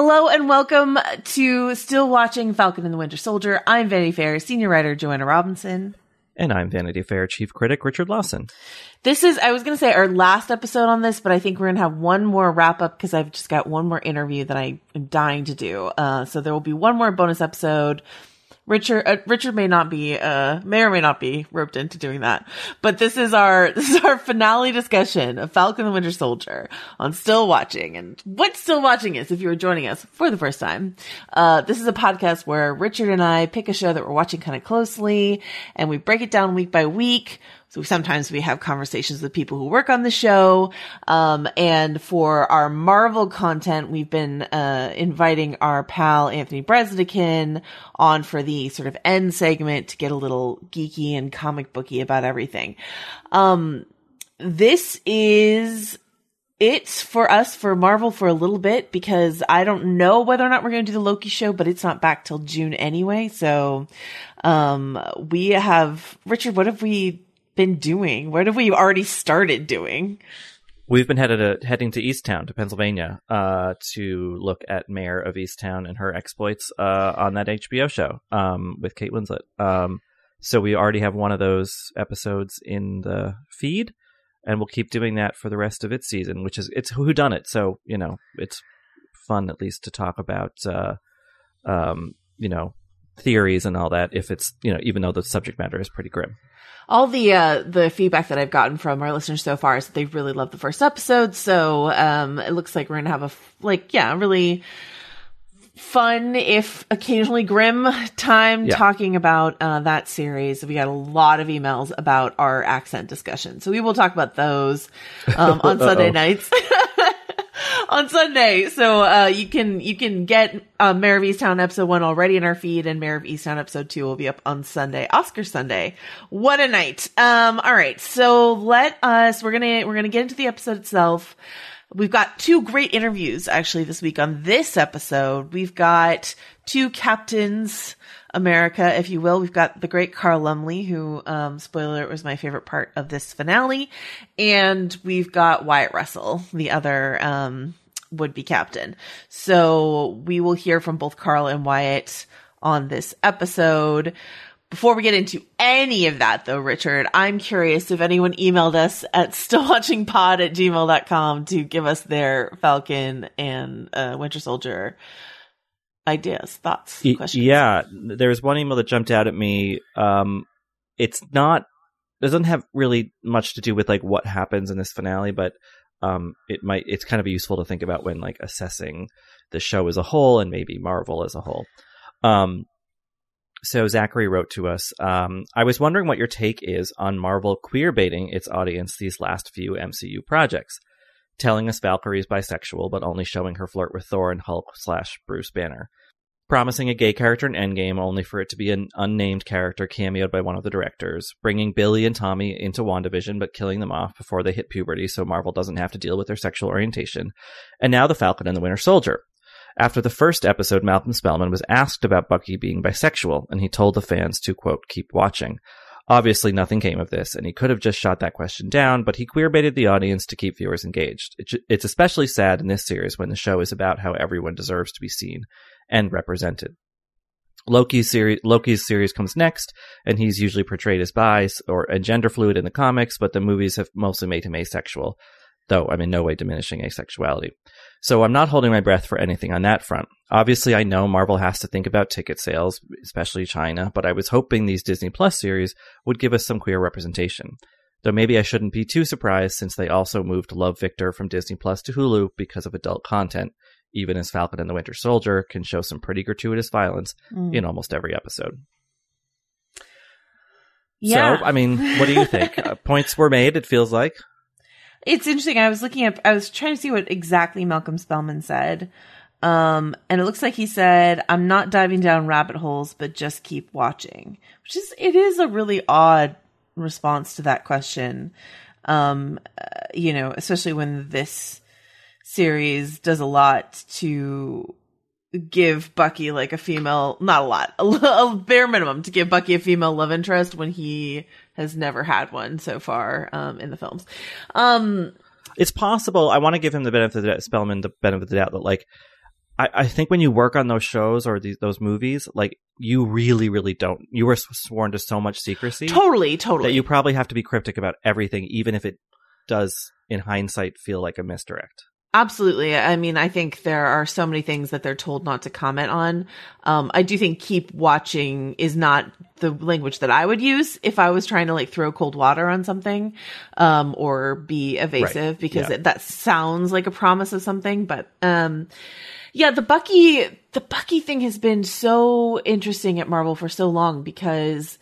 Hello and welcome to Still Watching Falcon and the Winter Soldier. I'm Vanity Fair senior writer Joanna Robinson. And I'm Vanity Fair chief critic Richard Lawson. This is, I was going to say our last episode on this, but I think we're going to have one more wrap up because I've just got one more interview that I am dying to do. Uh, so there will be one more bonus episode Richard uh, Richard may not be uh may or may not be roped into doing that. But this is our this is our finale discussion of Falcon the Winter Soldier on Still Watching. And what Still Watching is if you are joining us for the first time. Uh this is a podcast where Richard and I pick a show that we're watching kind of closely and we break it down week by week. So sometimes we have conversations with people who work on the show. Um, and for our Marvel content, we've been, uh, inviting our pal Anthony Breznican on for the sort of end segment to get a little geeky and comic booky about everything. Um, this is it's for us for Marvel for a little bit because I don't know whether or not we're going to do the Loki show, but it's not back till June anyway. So, um, we have Richard. What have we been doing? What have we already started doing? We've been headed to, heading to Easttown, to Pennsylvania, uh, to look at Mare of Easttown and her exploits uh, on that HBO show um, with Kate Winslet. Um, so we already have one of those episodes in the feed, and we'll keep doing that for the rest of its season, which is it's who done it. So you know, it's fun at least to talk about, uh, um, you know, theories and all that. If it's you know, even though the subject matter is pretty grim all the uh the feedback that I've gotten from our listeners so far is that they really love the first episode. So um it looks like we're gonna have a like yeah really fun if occasionally grim time yeah. talking about uh, that series. We got a lot of emails about our accent discussion, so we will talk about those um, on Sunday nights. on Sunday. So uh, you can you can get uh, Mare of Easttown episode one already in our feed, and Mare of Easttown episode two will be up on Sunday, Oscar Sunday. What a night! Um, all right, so let us we're gonna we're gonna get into the episode itself. We've got two great interviews actually this week on this episode. We've got two captains America, if you will. We've got the great Carl Lumbly, who, um, spoiler, it was my favorite part of this finale. And we've got Wyatt Russell, the other, um, would be captain. So we will hear from both Carl and Wyatt on this episode. Before we get into any of that though, Richard, I'm curious if anyone emailed us at stillwatchingpod at gmail.com to give us their Falcon and uh, Winter Soldier ideas, thoughts, Y- questions. Yeah, there was one email that jumped out at me. Um, it's not it doesn't have really much to do with like what happens in this finale, but um, it might it's kind of useful to think about when like assessing the show as a whole and maybe Marvel as a whole. Um, so Zachary wrote to us. Um, I was wondering what your take is on Marvel queer baiting its audience these last few MCU projects, telling us Valkyrie is bisexual but only showing her flirt with Thor and Hulk slash Bruce Banner promising a gay character in Endgame only for it to be an unnamed character cameoed by one of the directors, bringing Billy and Tommy into WandaVision but killing them off before they hit puberty so Marvel doesn't have to deal with their sexual orientation, and now The Falcon and the Winter Soldier. After the first episode, Malcolm Spellman was asked about Bucky being bisexual, and he told the fans to, quote, keep watching. Obviously, nothing came of this, and he could have just shot that question down, but he queerbaited the audience to keep viewers engaged. It's especially sad in this series when the show is about how everyone deserves to be seen and represented. Loki's series Loki's series comes next, and he's usually portrayed as bi or and gender fluid in the comics, but the movies have mostly made him asexual, though I'm in no way diminishing asexuality. So I'm not holding my breath for anything on that front. Obviously, I know Marvel has to think about ticket sales, especially China, but I was hoping these Disney Plus series would give us some queer representation. Though maybe I shouldn't be too surprised since they also moved Love Victor from Disney Plus to Hulu because of adult content, even as Falcon and the Winter Soldier can show some pretty gratuitous violence Mm. in almost every episode. Yeah. So, I mean, what do you think? uh, points were made, it feels like. It's interesting. I was looking up, I was trying to see what exactly Malcolm Spellman said. Um, and it looks like he said, I'm not diving down rabbit holes, but just keep watching, which is, it is a really odd response to that question. Um, uh, you know, especially when this series does a lot to give Bucky like a female, not a lot, a, a bare minimum to give Bucky a female love interest when he has never had one so far, um, in the films. Um, It's possible. I want to give him the benefit of the doubt, Spellman the benefit of the doubt that, like, I, I think when you work on those shows or these, those movies, like, you really, really don't. You were sworn to so much secrecy totally, totally. that you probably have to be cryptic about everything, even if it does, in hindsight, feel like a misdirect. Absolutely. I mean, I think there are so many things that they're told not to comment on. Um, I do think keep watching is not the language that I would use if I was trying to like throw cold water on something, um, or be evasive Right. because Yeah. it, that sounds like a promise of something. But, um, yeah, the Bucky, the Bucky thing has been so interesting at Marvel for so long because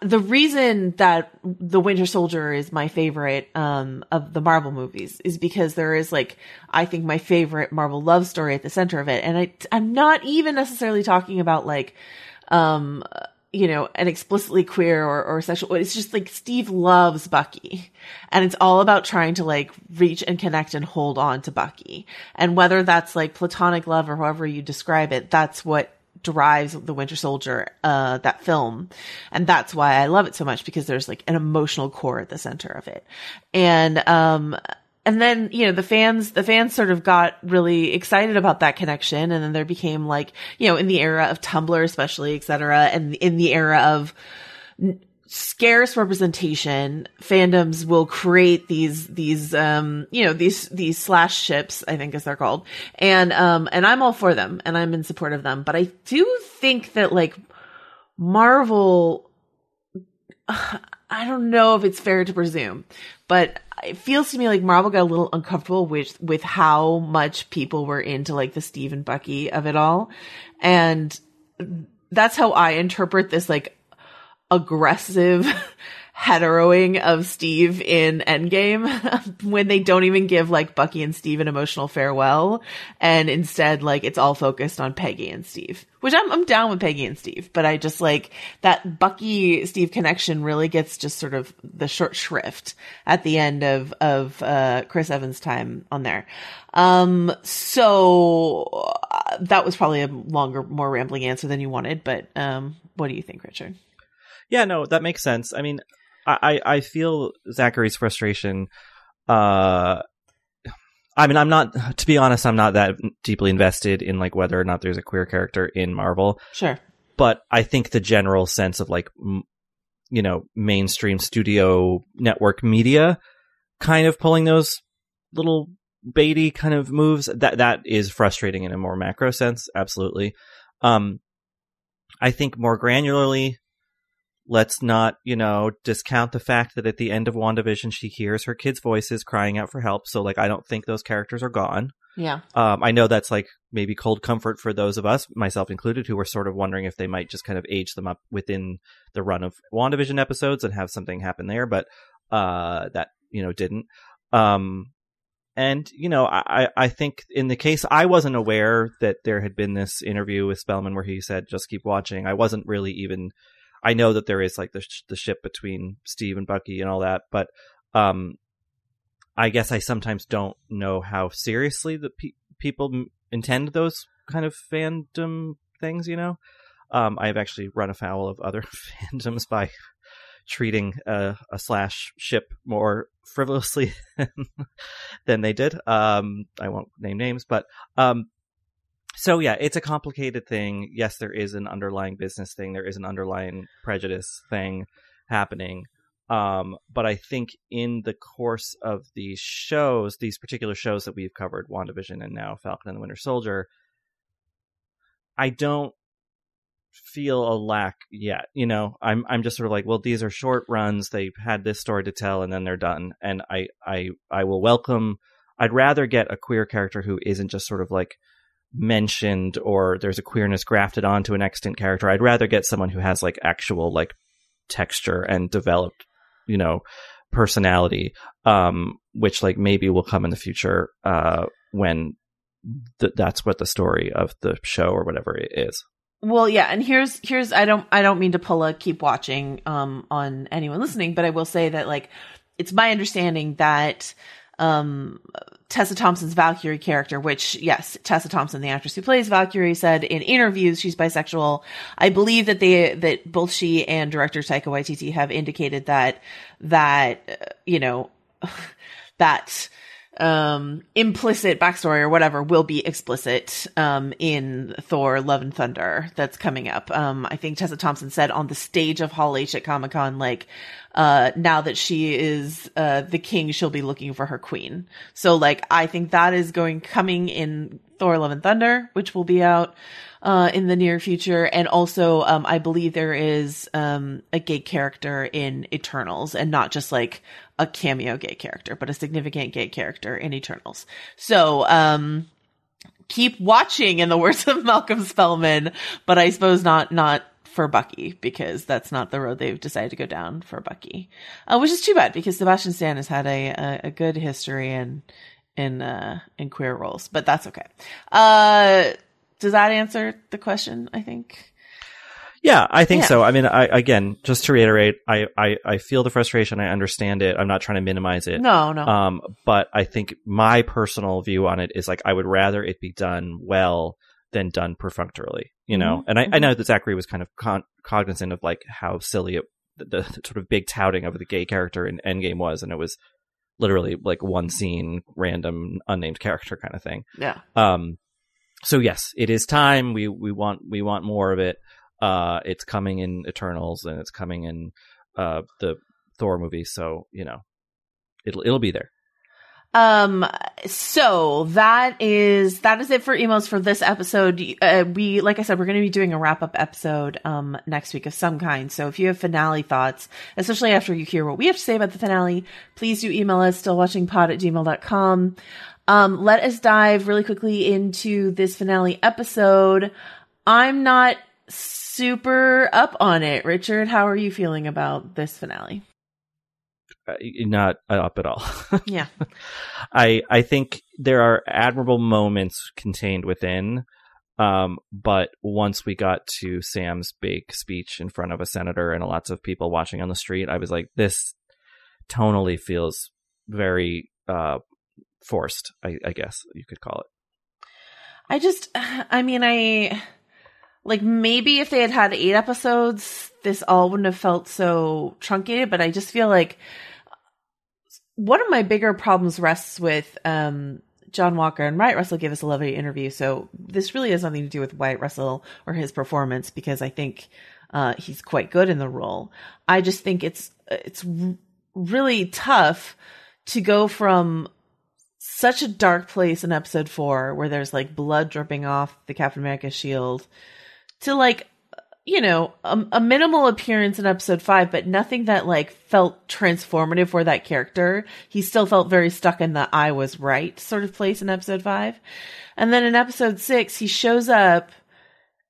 the reason that the Winter Soldier is my favorite um, of the Marvel movies is because there is like I think my favorite Marvel love story at the center of it, and I I'm not even necessarily talking about like um you know an explicitly queer or, or sexual. It's just like Steve loves Bucky, and it's all about trying to like reach and connect and hold on to Bucky, and whether that's like platonic love or however you describe it, that's what drives the Winter Soldier, uh, that film. And that's why I love it so much because there's like an emotional core at the center of it. And, um, and then, you know, the fans, the fans sort of got really excited about that connection. And then there became like, you know, in the era of Tumblr, especially, et cetera, and in the era of, scarce representation fandoms will create these these um you know these these slash ships i think as they're called. And um and i'm all for them and i'm in support of them. But i do think that like marvel i don't know if it's fair to presume but it feels to me like marvel got a little uncomfortable with with how much people were into like the steve and bucky of it all. And that's how i interpret this like aggressive heteroing of Steve in Endgame when they don't even give like Bucky and Steve an emotional farewell and instead like it's all focused on Peggy and Steve. Which I'm I'm down with Peggy and Steve, but I just like that Bucky Steve connection really gets just sort of the short shrift at the end of of uh Chris Evans time on there. Um so uh, that was probably a longer more rambling answer than you wanted, but um what do you think, Richard? Yeah, no, that makes sense. I mean, I, I I feel Zachary's frustration. Uh, I mean, I'm not, to be honest, I'm not that deeply invested in like whether or not there's a queer character in Marvel, Sure. but I think the general sense of like, m- you know, mainstream studio network media kind of pulling those little baity kind of moves. That that is frustrating in a more macro sense, absolutely. Um, I think more granularly, let's not, you know, discount the fact that at the end of WandaVision she hears her kids' voices crying out for help. So like I don't think those characters are gone. Yeah. Um, I know that's like maybe cold comfort for those of us, myself included, who were sort of wondering if they might just kind of age them up within the run of WandaVision episodes and have something happen there, but uh, that you know didn't. Um, and you know, I I think in the case I wasn't aware that there had been this interview with Spellman where he said just keep watching. I wasn't really even. I know that there is like the sh- the ship between Steve and Bucky and all that, but um, I guess I sometimes don't know how seriously the pe- people m- intend those kind of fandom things. You know, um, I've actually run afoul of other fandoms by treating a, a slash ship more frivolously than they did. Um, I won't name names, but um, so yeah, it's a complicated thing. Yes, there is an underlying business thing. There is an underlying prejudice thing happening. Um, but I think in the course of these shows, these particular shows that we've covered, WandaVision and now Falcon and the Winter Soldier, I don't feel a lack yet. You know, I'm I'm just sort of like, well, these are short runs. They've had this story to tell, and then they're done. And I I I will welcome. I'd rather get a queer character who isn't just sort of like mentioned or there's a queerness grafted onto an extant character. I'd rather get someone who has like actual like texture and developed you know personality um which like maybe will come in the future uh when th- that's what the story of the show or whatever it is Well, yeah, and here's here's I don't I don't mean to pull a keep watching um on anyone listening, but I will say that like it's my understanding that um Tessa Thompson's Valkyrie character, which yes, Tessa Thompson, the actress who plays Valkyrie, said in interviews she's bisexual. I believe that they that both she and director Taika Waititi have indicated that that uh, you know that um implicit backstory or whatever will be explicit um in Thor Love and Thunder that's coming up. Um I think Tessa Thompson said on the stage of Hall H at Comic Con like uh now that she is uh the king she'll be looking for her queen. So like I think that is going coming in Thor Love and Thunder which will be out uh, in the near future. And also, um, I believe there is um, a gay character in Eternals, and not just like a cameo gay character, but a significant gay character in Eternals. So, um, keep watching, in the words of Malcolm Spellman, but I suppose not not for Bucky because that's not the road they've decided to go down for Bucky, uh, which is too bad because Sebastian Stan has had a a, a good history in in uh, in queer roles, but that's okay. Uh, does that answer the question? I think. Yeah, I think Yeah. so. I mean, I again, just to reiterate, I, I I feel the frustration. I understand it. I'm not trying to minimize it. No, no. Um, but I think my personal view on it is like I would rather it be done well than done perfunctorily. You know, Mhm, and I, I mhm. know that Zachary was kind of con- cognizant of like how silly it, the, the sort of big touting of the gay character in Endgame was, and it was literally like one scene, random, unnamed character kind of thing. yeah. Um, so yes, it is time. We we want we want more of it. Uh, it's coming in Eternals and it's coming in uh the Thor movie. So you know, it'll it'll be there. Um, so that is, that is it for emails for this episode. Uh, we, like I said, we're going to be doing a wrap up episode, um, next week of some kind. So if you have finale thoughts, especially after you hear what we have to say about the finale, please do email us, stillwatchingpod at gmail.com. Um, let us dive really quickly into this finale episode. I'm not super up on it. Richard, how are you feeling about this finale? Uh, not up at all. Yeah. I I think there are admirable moments contained within. Um, but once we got to Sam's big speech in front of a senator and lots of people watching on the street, I was like, this tonally feels very uh forced. I, I guess you could call it. I just, I mean, I like maybe if they had had eight episodes, this all wouldn't have felt so truncated. But I just feel like one of my bigger problems rests with um, John Walker and Wyatt Russell gave us a lovely interview. So this really has nothing to do with Wyatt Russell or his performance because I think uh, he's quite good in the role. I just think it's it's really tough to go from such a dark place in episode four where there's like blood dripping off the Captain America shield to like you know a, a, minimal appearance in episode five but nothing that like felt transformative for that character he still felt very stuck in the i was right sort of place in episode five and then in episode six he shows up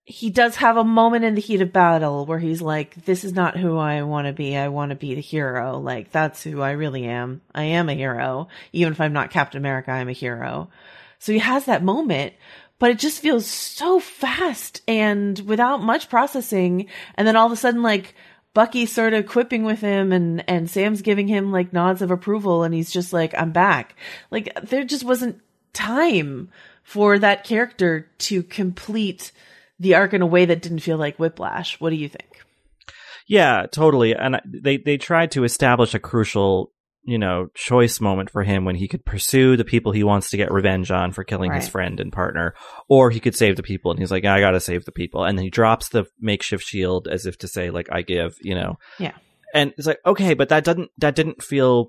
he does have a moment in the heat of battle where he's like, this is not who I want to be. I want to be the hero. Like, that's who I really am. I am a hero. Even if I'm not Captain America, I'm a hero. So he has that moment, but it just feels so fast and without much processing. And then all of a sudden, like, Bucky's sort of quipping with him and, and Sam's giving him like nods of approval and he's just like, I'm back. Like, there just wasn't time for that character to complete the arc in a way that didn't feel like whiplash. What do you think? Yeah, totally. And they they tried to establish a crucial, you know, choice moment for him when he could pursue the people he wants to get revenge on for killing right. his friend and partner, or he could save the people. And he's like, I got to save the people. And then he drops the makeshift shield as if to say, like, I give, you know. Yeah. And it's like, okay, but that doesn't that didn't feel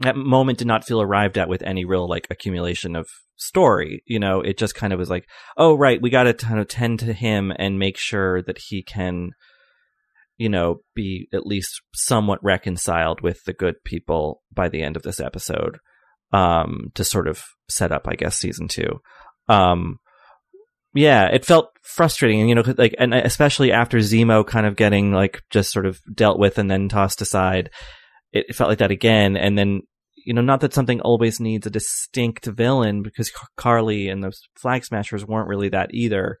that moment did not feel arrived at with any real like accumulation of story. You know, it just kind of was like, oh, right, we got to kind of tend to him and make sure that he can, you know, be at least somewhat reconciled with the good people by the end of this episode um, to sort of set up, I guess, season two. Um, yeah, it felt frustrating, and you know, like, and especially after Zemo kind of getting like just sort of dealt with and then tossed aside, it felt like that again. And then you know, not that something always needs a distinct villain because Karli and the Flag Smashers weren't really that either,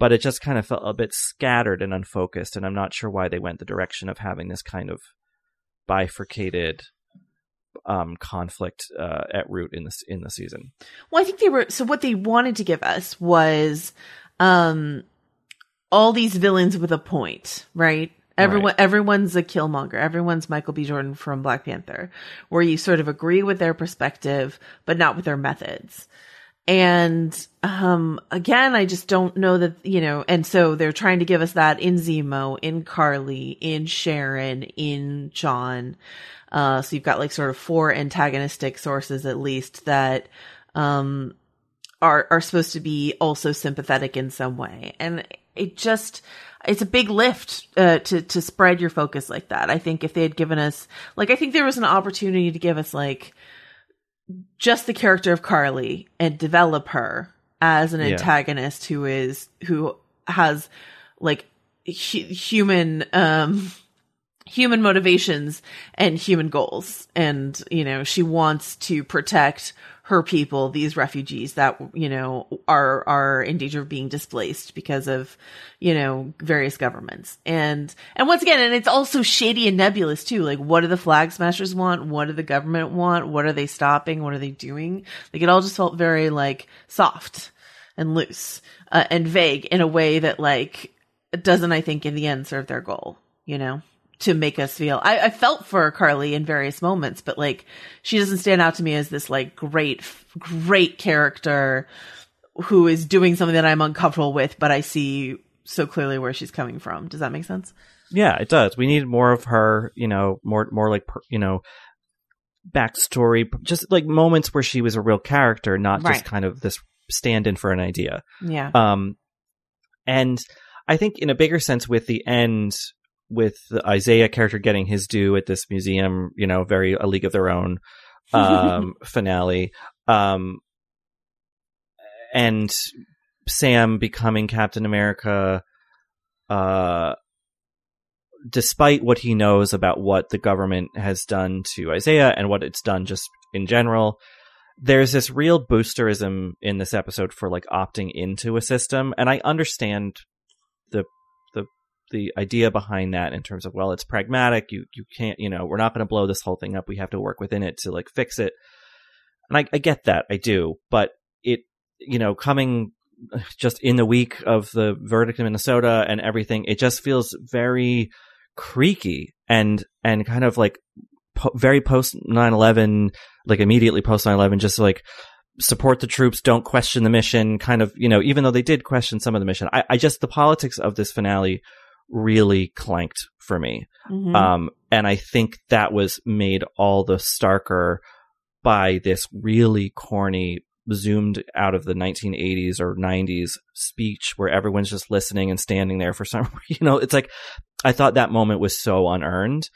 but it just kind of felt a bit scattered and unfocused, and I'm not sure why they went the direction of having this kind of bifurcated um, conflict uh, at root in this in the season. Well, I think they were so what they wanted to give us was um, all these villains with a point, right? Everyone, right. everyone's a Killmonger. Everyone's Michael B. Jordan from Black Panther, where you sort of agree with their perspective, but not with their methods. And, um, again, I just don't know that, you know, and so they're trying to give us that in Zemo, in Karli, in Sharon, in John. Uh, so you've got like sort of four antagonistic sources at least that, um, are, are supposed to be also sympathetic in some way. And it just, it's a big lift uh, to to spread your focus like that. I think if they had given us like I think there was an opportunity to give us like just the character of Karli and develop her as an yeah. antagonist who is who has like hu- human um human motivations and human goals and you know she wants to protect her people, these refugees that, you know, are, are in danger of being displaced because of, you know, various governments. And, and once again, and it's also shady and nebulous too. Like, what do the flag smashers want? What do the government want? What are they stopping? What are they doing? Like, it all just felt very, like, soft and loose, uh, and vague in a way that, like, doesn't, I think, in the end serve their goal, you know? To make us feel. I, I, felt for Karli in various moments, but like she doesn't stand out to me as this like great, great character who is doing something that I'm uncomfortable with, but I see so clearly where she's coming from. Does that make sense? Yeah, it does. We need more of her, you know, more, more like, you know, backstory, just like moments where she was a real character, not right. just kind of this stand in for an idea. Yeah. Um, and I think in a bigger sense with the end with the Isaiah character getting his due at this museum, you know, very a league of their own um, finale. Um, and Sam becoming Captain America, uh, despite what he knows about what the government has done to Isaiah and what it's done just in general, there's this real boosterism in this episode for like opting into a system. And I understand the the idea behind that in terms of well it's pragmatic you you can't you know we're not going to blow this whole thing up we have to work within it to like fix it and I, I get that i do but it you know coming just in the week of the verdict in minnesota and everything it just feels very creaky and and kind of like po- very post 9-11 like immediately post 9-11 just like support the troops, don't question the mission, kind of, you know, even though they did question some of the mission. I, I just, the politics of this finale really clanked for me. Mm-hmm. Um, and I think that was made all the starker by this really corny zoomed out of the 1980s or 90s speech where everyone's just listening and standing there for some you know it's like i thought that moment was so unearned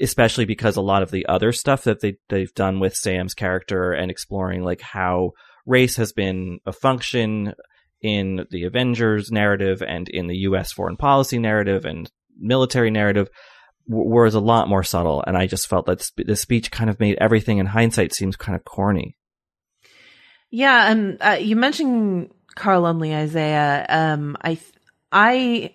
especially because a lot of the other stuff that they they've done with Sam's character and exploring like how race has been a function in the Avengers narrative and in the US foreign policy narrative and military narrative w- was a lot more subtle and I just felt that sp- the speech kind of made everything in hindsight seems kind of corny. Yeah, and uh, you mentioned Carl Lumbly Isaiah. Um, I, I,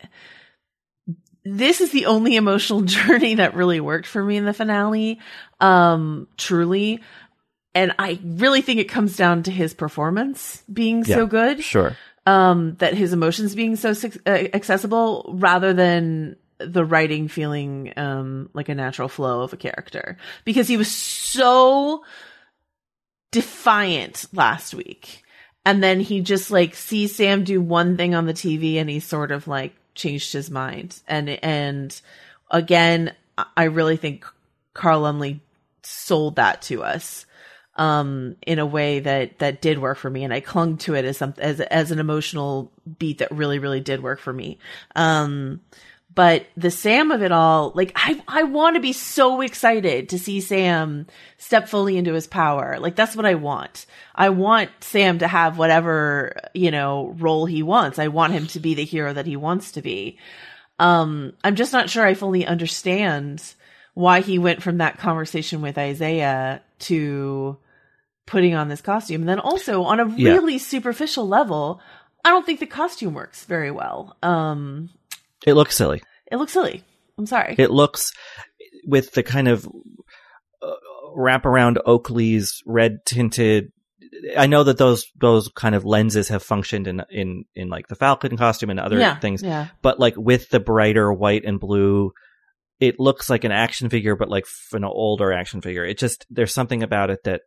this is the only emotional journey that really worked for me in the finale. Um, truly. And I really think it comes down to his performance being Yeah, so good. Sure. Um, that his emotions being so suc- uh, accessible rather than the writing feeling, um, like a natural flow of a character because he was so defiant last week. And then he just like sees Sam do one thing on the TV and he sort of like changed his mind. And, and again, I- I really think Carl Lumbly sold that to us um in a way that that did work for me and I clung to it as something as as an emotional beat that really really did work for me. Um but the Sam of it all, like I I want to be so excited to see Sam step fully into his power. Like that's what I want. I want Sam to have whatever, you know, role he wants. I want him to be the hero that he wants to be. Um I'm just not sure I fully understand why he went from that conversation with Isaiah to putting on this costume. And then also on a Yeah. really superficial level, I don't think the costume works very well. Um It looks silly. it looks silly. I'm sorry. It looks with the kind of uh, wraparound Oakley's red tinted. I know that those those kind of lenses have functioned in in in like the Falcon costume and other yeah, things, Yeah. but like with the brighter white and blue, it looks like an action figure, but like an older action figure. It just there's something about it that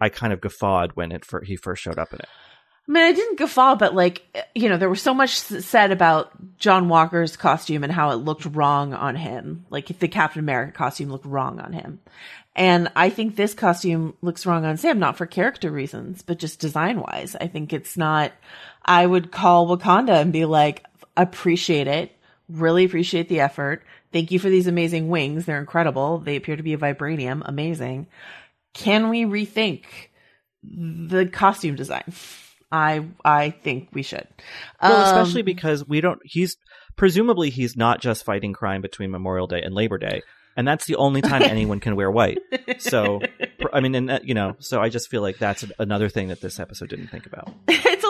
I kind of guffawed when it fir- he first showed up in it. I mean, I didn't guffaw, but like, eh, you know, there was so much said about John Walker's costume and how it looked wrong on him. Like, the Captain America costume looked wrong on him. And I think this costume looks wrong on Sam, not for character reasons, but just design wise. I think it's not, I would call Wakanda and be like, appreciate it. Really appreciate the effort. Thank you for these amazing wings. They're incredible. They appear to be a vibranium. Amazing. Can we rethink the costume design? I I think we should. Well, Um, especially because we don't. He's presumably he's not just fighting crime between Memorial Day and Labor Day, and that's the only time anyone can wear white. So, I mean, and that, you know, so I just feel like that's another thing that this episode didn't think about.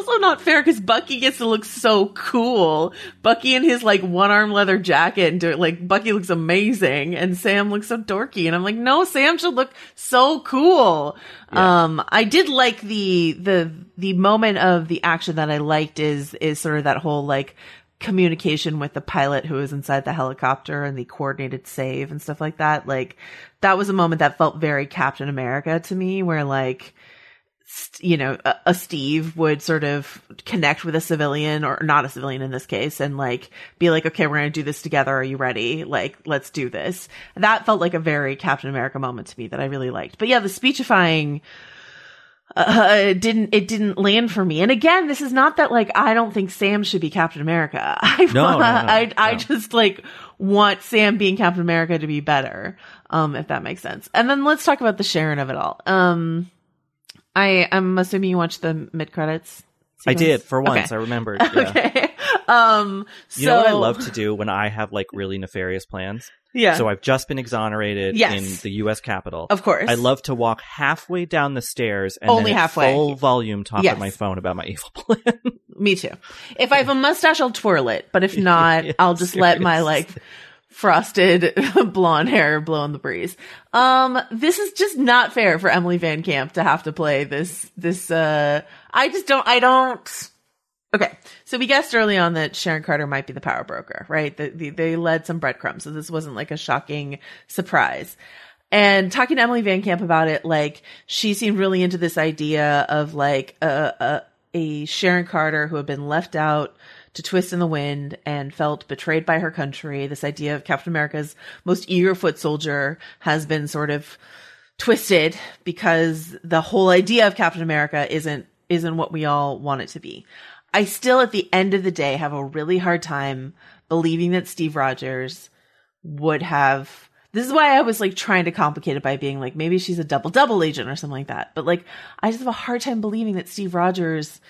also not fair because Bucky gets to look so cool. Bucky in his like one arm leather jacket and do like Bucky looks amazing, and Sam looks so dorky. And I'm like, no, Sam should look so cool. Yeah. Um, I did like the the the moment of the action that I liked is is sort of that whole like communication with the pilot who was inside the helicopter and the coordinated save and stuff like that. Like that was a moment that felt very Captain America to me, where like you know, a, a Steve would sort of connect with a civilian or not a civilian in this case and like be like, okay, we're going to do this together. Are you ready? Like, let's do this. That felt like a very Captain America moment to me that I really liked. But yeah, the speechifying, uh, it didn't, it didn't land for me. And again, this is not that like, I don't think Sam should be Captain America. I, No, no, no, I, I just like want Sam being Captain America to be better. Um, if that makes sense. And then let's talk about the Sharon of it all. Um, I I'm assuming you watched the mid credits. I did for once. I remembered. Yeah. Okay. Um. So You know what I love to do when I have like really nefarious plans? Yeah. So I've just been exonerated Yes. in the U.S. Capitol. of course. I love to walk halfway down the stairs and Only then at halfway. full volume talk Yes. on my phone about my evil plan. Me too. If I have a mustache, I'll twirl it. But if not, Yeah, I'll just let my like. Frosted blonde hair blowing the breeze. Um, this is just not fair for Emily Van Camp to have to play this, this, uh, I just don't, I don't, okay. So we guessed early on that Sharon Carter might be the power broker, right? The, the, they led some breadcrumbs. So this wasn't like a shocking surprise. And talking to Emily Van Camp about it, like she seemed really into this idea of like a, a, a Sharon Carter who had been left out to twist in the wind and felt betrayed by her country. This idea of Captain America's most eager foot soldier has been sort of twisted because the whole idea of Captain America isn't isn't what we all want it to be. I still at the end of the day have a really hard time believing that Steve Rogers would have this is why I was like trying to complicate it by being like maybe she's a double double agent or something like that. But like I just have a hard time believing that Steve Rogers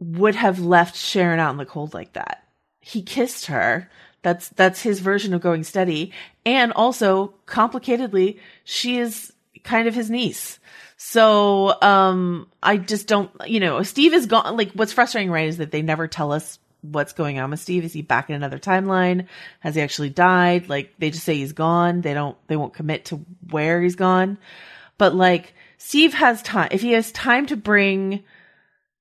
would have left Sharon out in the cold like that. He kissed her. That's that's his version of going steady. And also, complicatedly, she is kind of his niece. So um I just don't you know, Steve is gone like what's frustrating right is that they never tell us what's going on with Steve. Is he back in another timeline? Has he actually died? Like they just say he's gone. They don't they won't commit to where he's gone. But like Steve has time if he has time to bring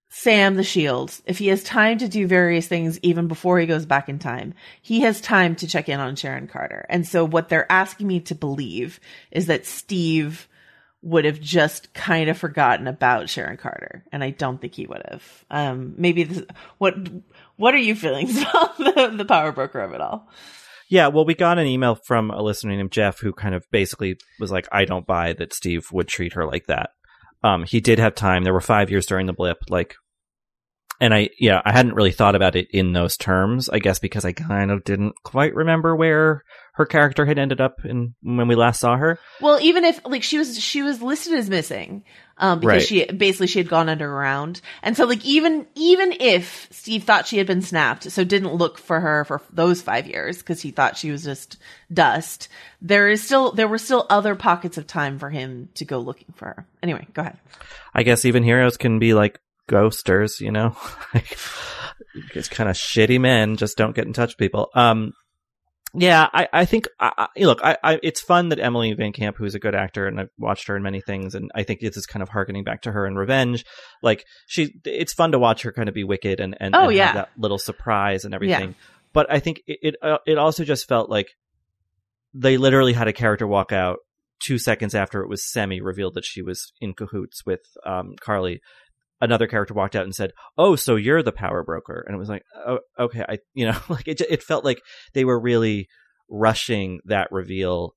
Sam the Shield, if he has time to do various things even before he goes back in time, he has time to check in on Sharon Carter. And so what they're asking me to believe is that Steve would have just kind of forgotten about Sharon Carter. And I don't think he would have. Um, maybe this, what, what are you feeling about the, the power broker of it all? Yeah, well, we got an email from a listener named Jeff who kind of basically was like, I don't buy that Steve would treat her like that. Um, he did have time. There were five years during the blip, like, and I, yeah, I hadn't really thought about it in those terms, I guess, because I kind of didn't quite remember where her character had ended up in when we last saw her. Well, even if like she was she was listed as missing, um, because Right. she basically she had gone underground, and so like even even if Steve thought she had been snapped, so didn't look for her for those five years because he thought she was just dust. There is still there were still other pockets of time for him to go looking for her. Anyway, go ahead. I guess even heroes can be like ghosters, you know, like it's kind of shitty men just don't get in touch with people. Um, yeah, I, I think, I, I, look, I, I, it's fun that Emily Van Camp, who's a good actor, and I've watched her in many things, and I think this is kind of harkening back to her in Revenge. Like, she, it's fun to watch her kind of be wicked and, and, Oh, and yeah. that little surprise and everything. But I think it, it, uh, it also just felt like they literally had a character walk out two seconds after it was semi revealed that she was in cahoots with um, Karli. Another character walked out and said, "Oh, so you're the power broker?" And it was like, "Oh, okay." I, you know, like it. It felt like they were really rushing that reveal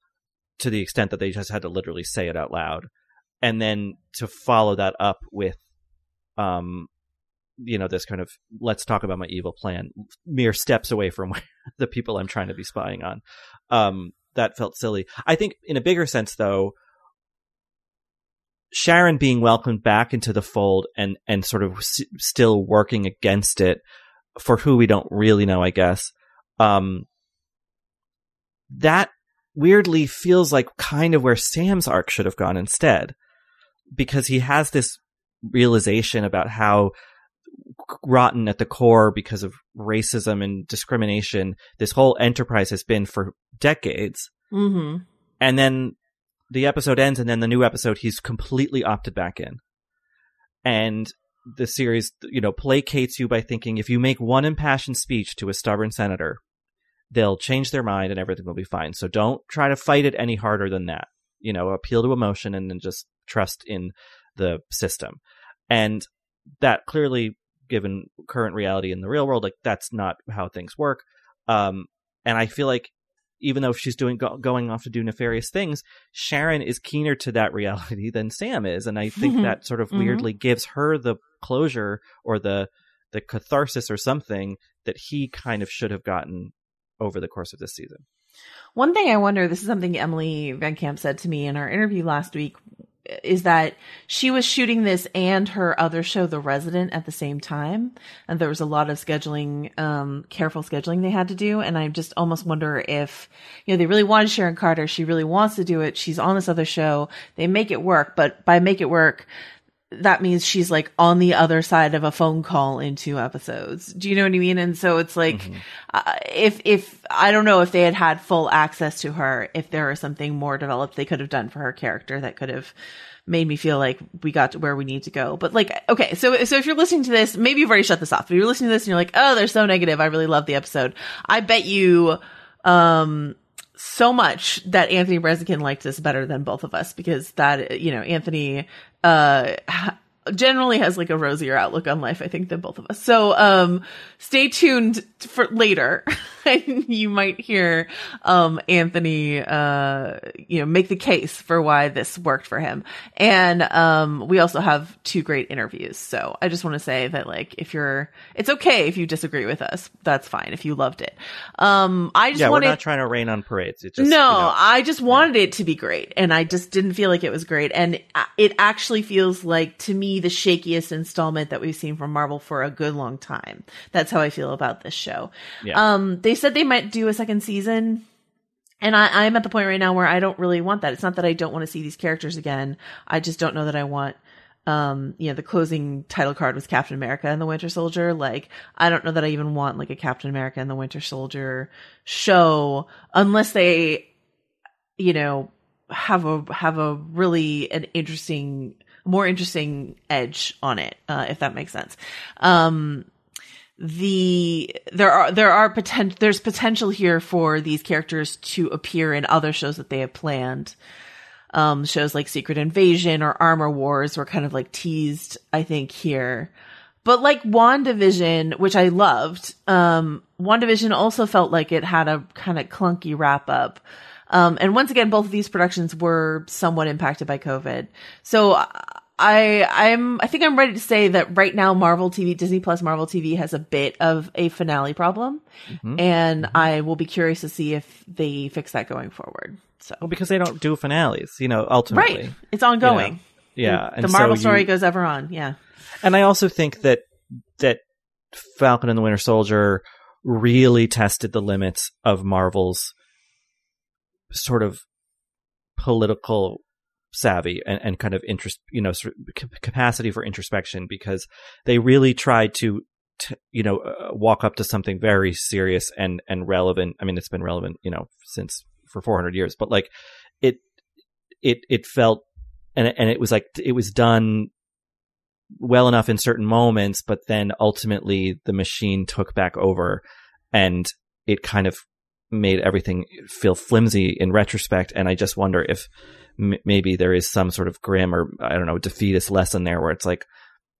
to the extent that they just had to literally say it out loud, and then to follow that up with, um, you know, this kind of let's talk about my evil plan, mere steps away from the people I'm trying to be spying on. Um, that felt silly. I think in a bigger sense, though, Sharon being welcomed back into the fold and and sort of s- still working against it for who we don't really know, I guess. Um, that weirdly feels like kind of where Sam's arc should have gone instead, because he has this realization about how rotten at the core because of racism and discrimination this whole enterprise has been for decades Mm-hmm. and then the episode ends and then the new episode he's completely opted back in. And the series you know placates you by thinking if you make one impassioned speech to a stubborn senator they'll change their mind and everything will be fine. So don't try to fight it any harder than that. You know appeal to emotion and then just trust in the system. And that clearly given current reality in the real world like that's not how things work. Um and i feel like even though she's doing go- going off to do nefarious things, Sharon is keener to that reality than Sam is, and I think that sort of Mhm. weirdly gives her the closure or the the catharsis or something that he kind of should have gotten over the course of this season. One thing I wonder, this is something Emily Van Camp said to me in our interview last week, is that she was shooting this and her other show, The Resident, at the same time. And there was a lot of scheduling, um, careful scheduling they had to do. And I just almost wonder if, you know, they really wanted Sharon Carter. She really wants to do it. She's on this other show. They make it work, but by make it work, that means she's like on the other side of a phone call in two episodes. Do you know what I mean? And so it's like, uh, if, if, I don't know if they had had full access to her, if there was something more developed they could have done for her character that could have made me feel like we got to where we need to go. But like, okay, so, so if you're listening to this, maybe you've already shut this off. If you're listening to this and you're like, oh, they're so negative. I really love the episode. I bet you, um, so much that Anthony Breznican liked this better than both of us because that, you know, Anthony, uh, generally has like a rosier outlook on life, I think, than both of us. So, um, stay tuned for later you might hear um, Anthony, uh, you know, make the case for why this worked for him. And um, we also have two great interviews. So I just want to say that, like, if you're, it's okay if you disagree with us. That's fine if you loved it. Um, I just yeah, wanted, we're not trying to rain on parades. It just, no, you know, I just wanted it to be great, and I just didn't feel like it was great. And it actually feels like, to me, the shakiest installment that we've seen from Marvel for a good long time. That's how I feel about this show. Yeah. Um, they said they might do a second season. And I, I'm at the point right now where I don't really want that. It's not that I don't want to see these characters again. I just don't know that I want um, you know, the closing title card was Captain America and the Winter Soldier. Like, I don't know that I even want like a Captain America and the Winter Soldier show unless they, you know, have a have a really an interesting, more interesting edge on it, uh, if that makes sense. Um, the there are there are potential there's potential here for these characters to appear in other shows that they have planned um, shows like Secret Invasion or Armor Wars were kind of like teased, I think, here. But like WandaVision, which I loved, um, WandaVision also felt like it had a kind of clunky wrap up. Um, and once again, both of these productions were somewhat impacted by COVID. So I, I'm, I think I'm ready to say that right now, Marvel TV, Disney Plus Marvel TV has a bit of a finale problem. Mhm. And I will be curious to see if they fix that going forward. So. well, because they don't do finales, you know, ultimately. Right. It's ongoing. Yeah. The Marvel so story you- goes ever on. Yeah. And I also think that that Falcon and the Winter Soldier really tested the limits of Marvel's sort of political savvy and, and kind of interest, you know, sort of capacity for introspection because they really tried to, to you know, uh, walk up to something very serious and and relevant. I mean, it's been relevant, you know, since for 400 years, but like it it it felt and and it was like it was done well enough in certain moments, but then ultimately the machine took back over and it kind of made everything feel flimsy in retrospect. And I just wonder if m- maybe there is some sort of grim or, I don't know, defeatist lesson there where it's like,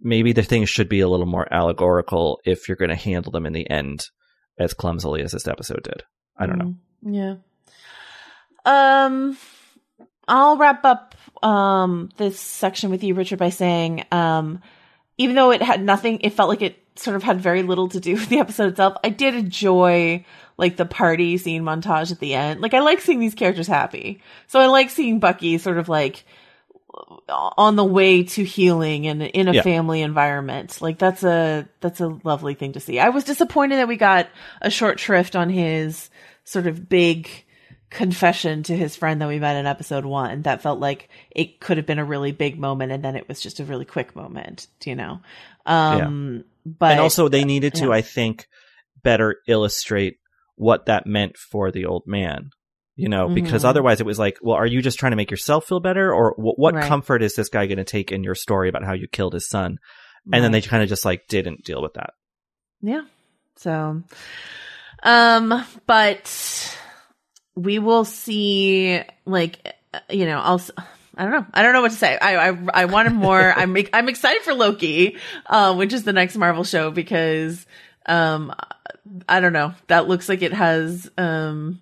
maybe the things should be a little more allegorical if you're going to handle them in the end as clumsily as this episode did. I don't know. Mm, Yeah. Um, I'll wrap up um this section with you, Richard, by saying um, even though it had nothing, it felt like it sort of had very little to do with the episode itself. I did enjoy like the party scene montage at the end. Like I like seeing these characters happy, so I like seeing Bucky sort of like on the way to healing and in a Yeah. family environment. Like that's a that's a lovely thing to see. I was disappointed that we got a short shrift on his sort of big confession to his friend that we met in episode 1. That felt like it could have been a really big moment and then it was just a really quick moment, you know. Um but and also they needed to, yeah. I think, better illustrate what that meant for the old man. You know, because Mhm. otherwise it was like, well, are you just trying to make yourself feel better, or wh- what Right. comfort is this guy going to take in your story about how you killed his son? And then they kind of just like didn't deal with that. Yeah. So, um, but we will see, like, uh, you know, I'll, I don't know. I don't know what to say. I, I, I wanted more. I'm, I'm excited for Loki, uh, which is the next Marvel show because, um, I don't know. That looks like it has, um,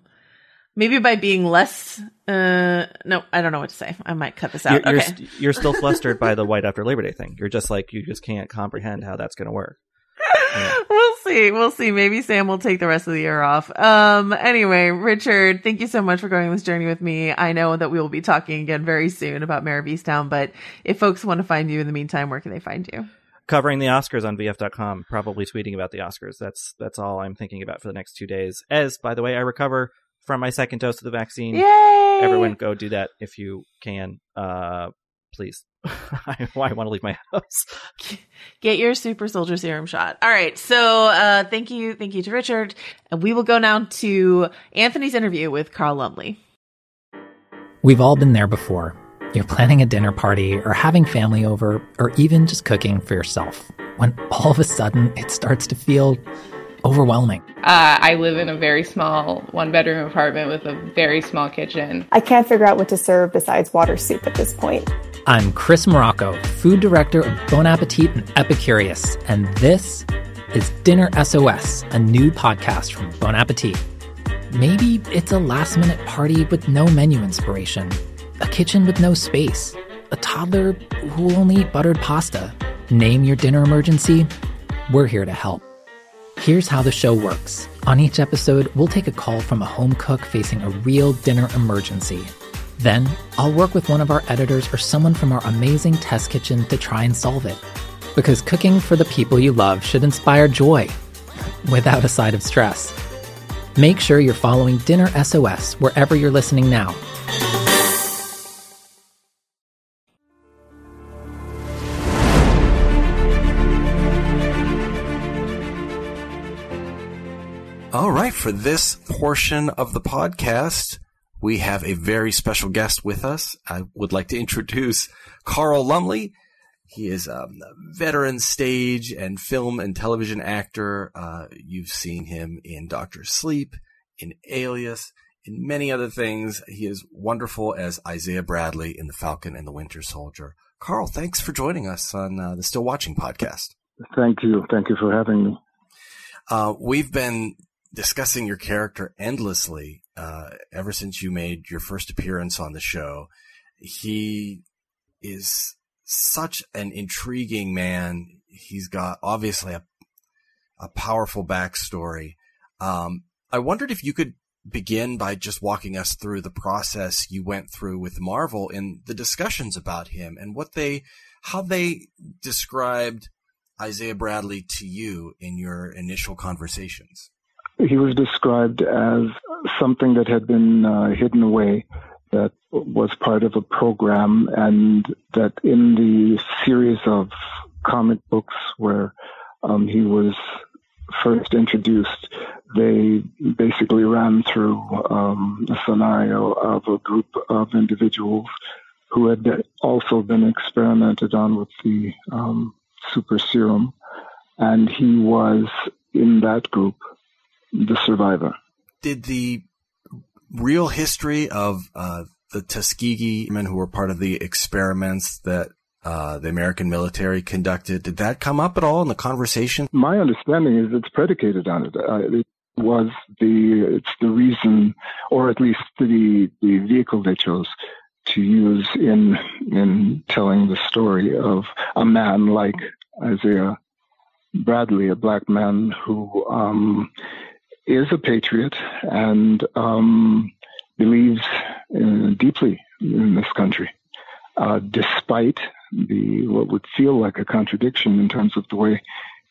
maybe by being less, uh, no, I don't know what to say. I might cut this out. You're, you're, okay. st- you're still flustered by the white after Labor Day thing. You're just like, you just can't comprehend how that's going to work. we'll see. We'll see. Maybe Sam will take the rest of the year off. Um, anyway, Richard, thank you so much for going on this journey with me. I know that we will be talking again very soon about Mare of Easttown, but if folks want to find you in the meantime, where can they find you? Covering the Oscars on VF.com, probably tweeting about the Oscars. That's that's all I'm thinking about for the next two days. As, by the way, I recover from my second dose of the vaccine. Yay! everyone go do that if you can uh please i, I want to leave my house Get your super soldier serum shot. All right. So, uh, thank you. Thank you to Richard. And we will go now to Anthony's interview with Carl Lumbly. We've all been there before. You're planning a dinner party or having family over or even just cooking for yourself when all of a sudden it starts to feel overwhelming. Uh, I live in a very small one bedroom apartment with a very small kitchen. I can't figure out what to serve besides water soup at this point. I'm Chris Morocco, food director of Bon Appetit and Epicurious, and this is Dinner SOS, a new podcast from Bon Appetit. Maybe it's a last minute party with no menu inspiration, a kitchen with no space, a toddler who will only eat buttered pasta. Name your dinner emergency. We're here to help. Here's how the show works. On each episode, we'll take a call from a home cook facing a real dinner emergency. Then, I'll work with one of our editors or someone from our amazing test kitchen to try and solve it. Because cooking for the people you love should inspire joy without a side of stress. Make sure you're following Dinner SOS wherever you're listening now. All right, for this portion of the podcast, we have a very special guest with us. I would like to introduce Carl Lumbly. He is a veteran stage and film and television actor. Uh, you've seen him in Doctor Sleep, in Alias, in many other things. He is wonderful as Isaiah Bradley in The Falcon and the Winter Soldier. Carl, thanks for joining us on uh, the Still Watching podcast. Thank you. Thank you for having me. Uh, we've been discussing your character endlessly uh, ever since you made your first appearance on the show. He is such an intriguing man. He's got obviously a a powerful backstory. Um, I wondered if you could begin by just walking us through the process you went through with Marvel in the discussions about him and what they, how they described Isaiah Bradley to you in your initial conversations. He was described as something that had been uh, hidden away, that was part of a program, and that in the series of comic books where um, he was first introduced, they basically ran through um, a scenario of a group of individuals who had also been experimented on with the um, super serum, and he was in that group the survivor. Did the real history of uh, the Tuskegee men who were part of the experiments that uh, the American military conducted, did that come up at all in the conversation? My understanding is it's predicated on it. Uh, it was the it's the reason, or at least the the vehicle they chose to use in in telling the story of a man like Isaiah Bradley, a black man who um, is a patriot and um, believes uh, deeply in this country, uh, despite the what would feel like a contradiction in terms of the way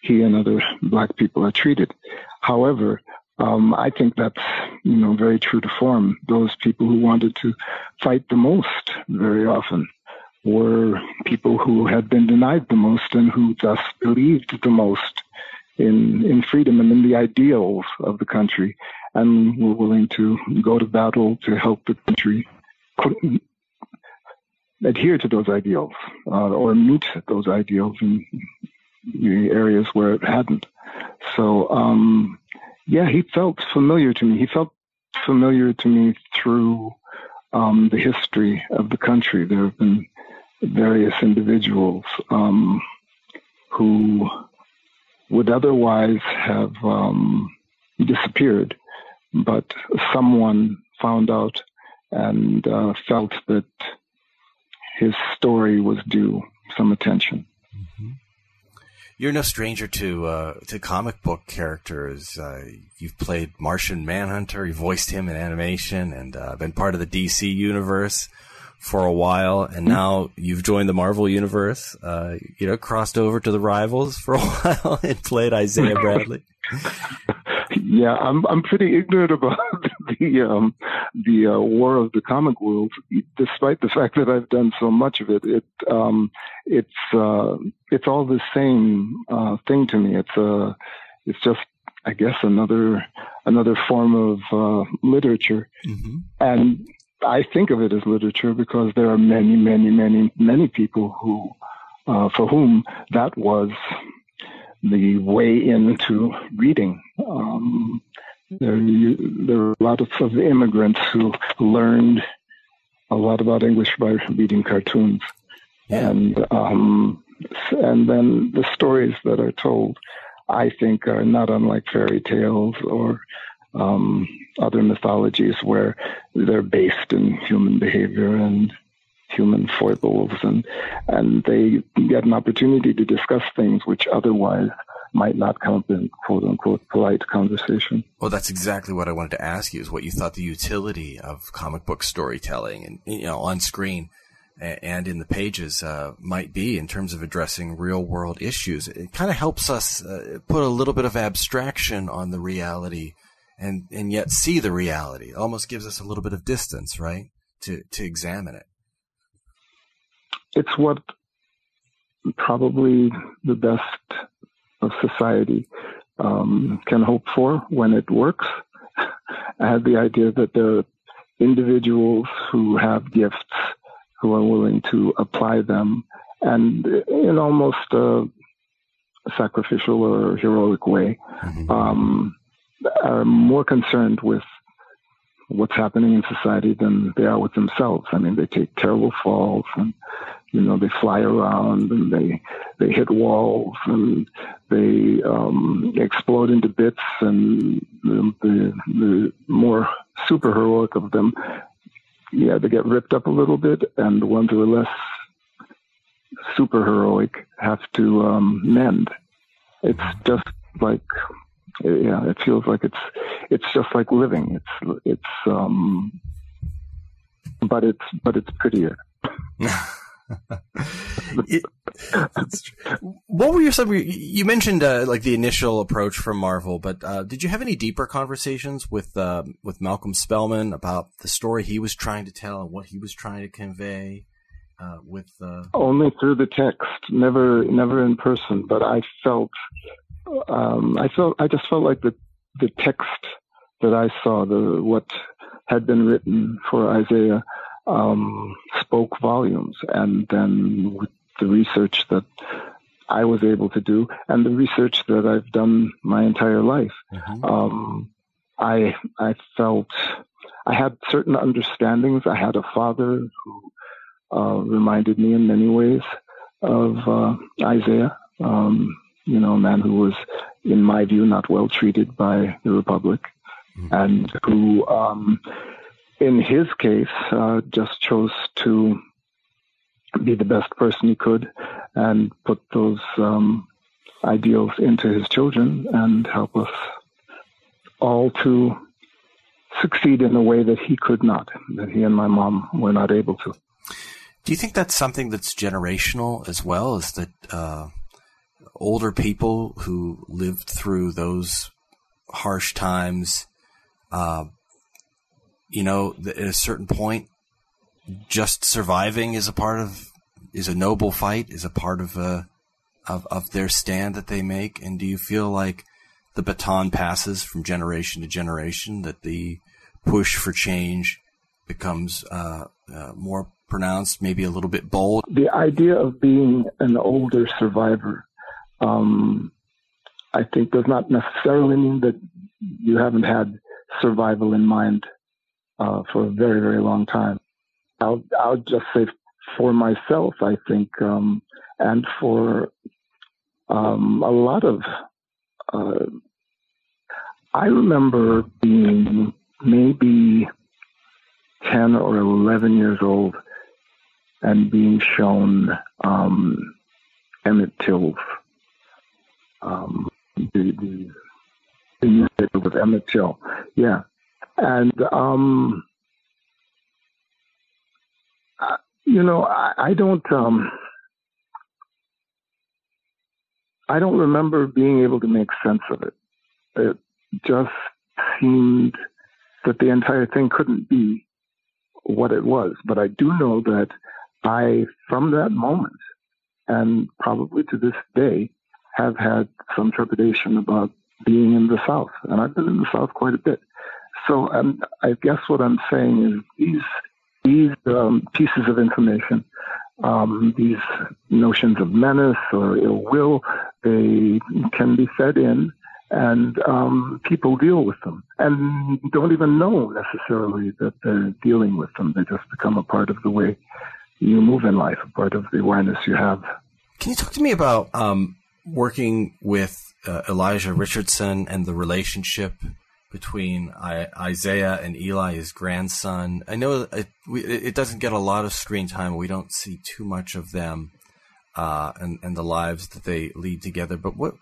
he and other black people are treated. However, um, I think that's you know very true to form. Those people who wanted to fight the most very often were people who had been denied the most and who thus believed the most in in freedom and in the ideals of the country, and were willing to go to battle to help the country adhere to those ideals uh, or meet those ideals in the areas where it hadn't. So, um, yeah, he felt familiar to me. He felt familiar to me through um, the history of the country. There have been various individuals um, who would otherwise have um, disappeared, but someone found out and uh, felt that his story was due some attention. Mm-hmm. You're no stranger to uh, to comic book characters. Uh, you've played Martian Manhunter. You voiced him in animation and uh, been part of the DC universe for a while, and now you've joined the Marvel universe. Uh, you know, crossed over to the rivals for a while and played Isaiah Bradley. yeah, I'm I'm pretty ignorant about the um, the uh, war of the comic world, despite the fact that I've done so much of it. It um, it's uh, it's all the same uh, thing to me. It's uh, it's just I guess another another form of uh, literature, mm-hmm. and I think of it as literature because there are many, many, many, many people who, uh, for whom that was the way into reading. Um, there, there are a lot of, of immigrants who learned a lot about English by reading cartoons, yeah. and um, and then the stories that are told. I think are not unlike fairy tales or um, other mythologies where they're based in human behavior and human foibles and and they get an opportunity to discuss things which otherwise might not come up in quote unquote polite conversation. Well, that's exactly what I wanted to ask you is what you thought the utility of comic book storytelling and, you know, on screen and in the pages uh, might be in terms of addressing real world issues. It kind of helps us uh, put a little bit of abstraction on the reality and, and yet see the reality. It almost gives us a little bit of distance, right? To, to examine it. It's what probably the best of society um, can hope for when it works. I had the idea that there are individuals who have gifts who are willing to apply them and in almost a sacrificial or heroic way mm-hmm. um, are more concerned with what's happening in society than they are with themselves. I mean, they take terrible falls and you know, they fly around and they they hit walls and they um, explode into bits. And the, the, the more super heroic of them, yeah, they get ripped up a little bit, and the ones who are less super heroic have to um, mend. It's just like yeah, it feels like it's it's just like living. It's it's um, but it's but it's prettier. it, what were your some? You mentioned uh, like the initial approach from Marvel, but uh, did you have any deeper conversations with uh, with Malcolm Spellman about the story he was trying to tell and what he was trying to convey? Uh, with uh, only through the text, never never in person. But I felt, um, I felt, I just felt like the the text that I saw, the what had been written for Isaiah um, spoke volumes. And then with the research that I was able to do and the research that I've done my entire life, mm-hmm. um, I I felt I had certain understandings. I had a father who uh, reminded me in many ways of uh, Isaiah. Um, you know, a man who was, in my view, not well treated by the Republic, mm-hmm. and who um, in his case, uh, just chose to be the best person he could and put those um, ideals into his children and help us all to succeed in a way that he could not, that he and my mom were not able to. Do you think that's something that's generational as well? Is that uh, older people who lived through those harsh times uh, you know, at a certain point, just surviving is a part of is a noble fight, is a part of uh, of of their stand that they make. And do you feel like the baton passes from generation to generation? That the push for change becomes uh, uh, more pronounced, maybe a little bit bold. The idea of being an older survivor, um, I think, does not necessarily mean that you haven't had survival in mind uh, for a very, very long time. I'll, I'll just say for myself, I think, um, and for um, a lot of, uh, I remember being maybe 10 or 11 years old and being shown um, Emmett Till's um, the, the, newspaper with Emmett Till. Yeah, and, um, you know, I, I don't, um, I don't remember being able to make sense of it. It just seemed that the entire thing couldn't be what it was. But I do know that I, from that moment, and probably to this day, have had some trepidation about being in the South. And I've been in the South quite a bit. So um, I guess what I'm saying is these these um, pieces of information, um, these notions of menace or ill will, they can be fed in, and um, people deal with them and don't even know necessarily that they're dealing with them. They just become a part of the way you move in life, a part of the awareness you have. Can you talk to me about um, working with uh, Elijah Richardson and the relationship between I- Isaiah and Eli, his grandson. I know it, we, it, doesn't get a lot of screen time. We don't see too much of them uh, and, and the lives that they lead together. But what,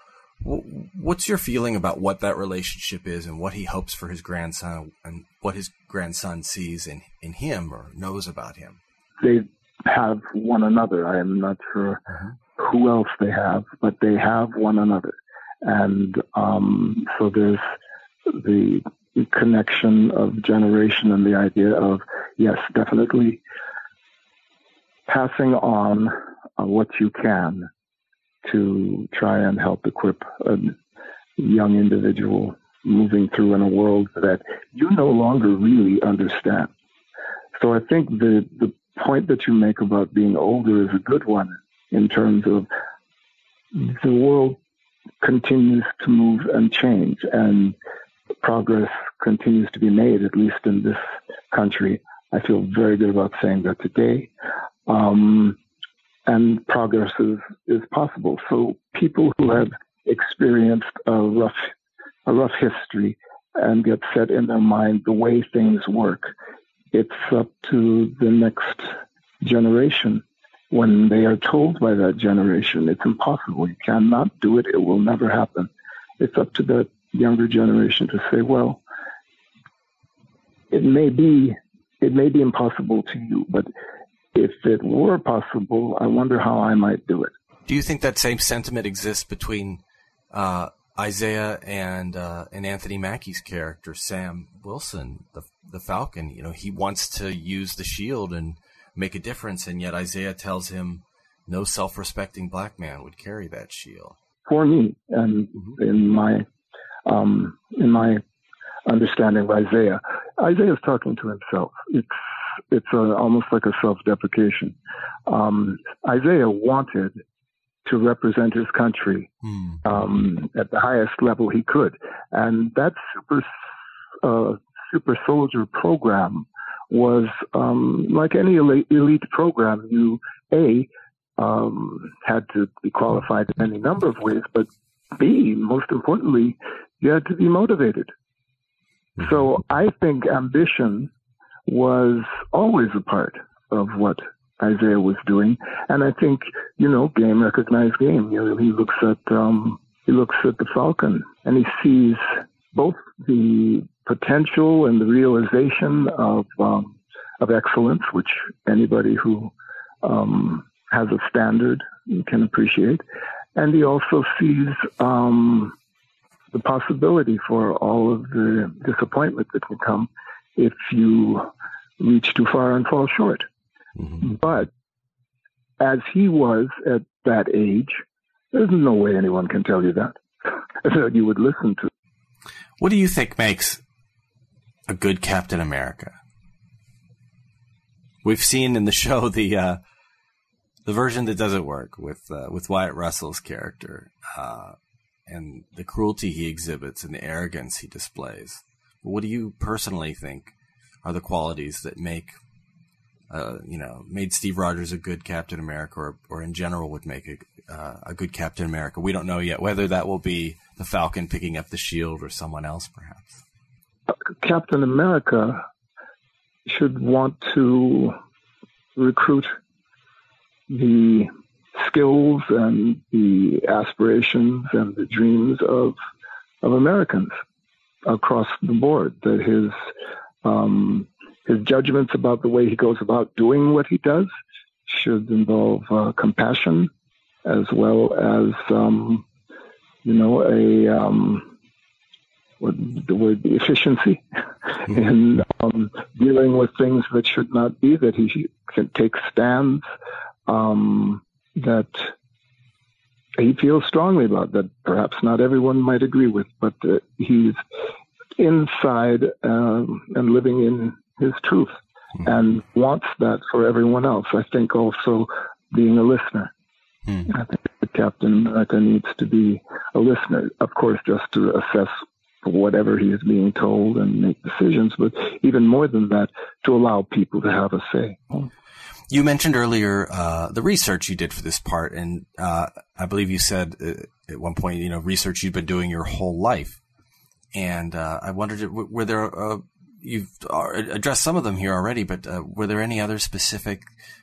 what what's your feeling about what that relationship is and what he hopes for his grandson and what his grandson sees in, in him or knows about him? They have one another. I am not sure uh-huh. Who else they have, but they have one another. And um, so there's the connection of generation and the idea of, yes, definitely passing on uh, what you can to try and help equip a young individual moving through in a world that you no longer really understand. So I think the, the point that you make about being older is a good one in terms of the world continues to move and change and progress continues to be made, at least in this country. I feel very good about saying that today. Um, and progress is, is possible. So people who have experienced a rough, a rough history and get set in their mind the way things work, it's up to the next generation. When they are told by that generation, it's impossible. You cannot do it. It will never happen. It's up to that younger generation to say, well, it may be, it may be impossible to you, but if it were possible, I wonder how I might do it. Do you think that same sentiment exists between uh, Isaiah and uh, and Anthony Mackie's character Sam Wilson, the the Falcon? You know, he wants to use the shield and make a difference, and yet Isaiah tells him no self-respecting black man would carry that shield. For me, and mm-hmm. in my um, in my understanding of Isaiah, Isaiah is talking to himself. It's it's a, almost like a self-deprecation. Um, Isaiah wanted to represent his country hmm. um, at the highest level he could, and that super uh, super soldier program was um, like any elite, elite, program. You a um, had to be qualified in any number of ways, but B, most importantly, you had to be motivated. Mm-hmm. So I think ambition was always a part of what Isaiah was doing. And I think, you know, game recognized game. You know, he looks at um, he looks at the Falcon and he sees both the potential and the realization of um, of excellence, which anybody who um, has a standard can appreciate, and he also sees um, the possibility for all of the disappointment that can come if you reach too far and fall short. Mm-hmm. But as he was at that age, there's no way anyone can tell you that that you would listen to. What do you think makes a good Captain America? We've seen in the show the uh, the version that doesn't work with uh, with Wyatt Russell's character uh, and the cruelty he exhibits and the arrogance he displays. But What do you personally think are the qualities that make, uh, you know, made Steve Rogers a good Captain America, or, or in general would make a, uh, a good Captain America. We don't know yet whether that will be the Falcon picking up the shield or someone else, perhaps. Captain America should want to recruit the skills and the aspirations and the dreams of of Americans across the board. That his um, his judgments about the way he goes about doing what he does should involve uh, compassion as well as, um, you know, a um, the word efficiency mm-hmm. in um, dealing with things that should not be. That he can take stands um, that he feels strongly about that perhaps not everyone might agree with, but uh, he's inside um, and living in his truth mm. and wants that for everyone else. I think also being a listener. Mm. I think the Captain America needs to be a listener, of course, just to assess whatever he is being told and make decisions, but even more than that, to allow people to have a say. You mentioned earlier uh, the research you did for this part, and uh, I believe you said uh, at one point, you know, research you've been doing your whole life. And uh, I wondered, were there uh, you've addressed some of them here already, but uh, were there any other specific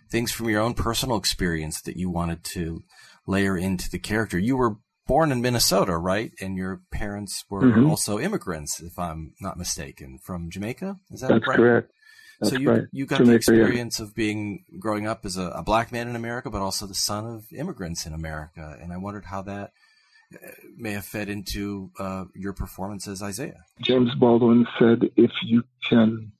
things from your own personal experience that you wanted to layer into the character? You were born in Minnesota, right? And your parents were mm-hmm. also immigrants, if I'm not mistaken, from Jamaica. Is that That's right? correct. That's so you right. you got Jamaica, the experience yeah. of being growing up as a, a, black man in America, but also the son of immigrants in America, and I wondered how that uh, may have fed into uh, your performance as Isaiah. James Baldwin said, "If you can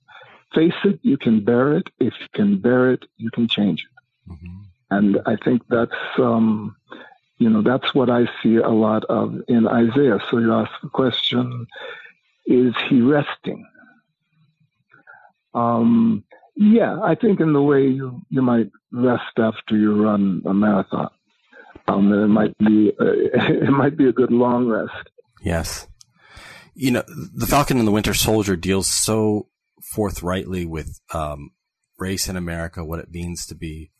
face it, you can bear it. If you can bear it, you can change it." Mm-hmm. And I think that's um, you know that's what I see a lot of in Isaiah. So you ask the question: Is he resting? Um, yeah, I think in the way you, you might rest after you run a marathon. Um, it might be uh, it might be a good long rest. Yes, you know, the Falcon and the Winter Soldier deals so forthrightly with um, race in America, what it means to be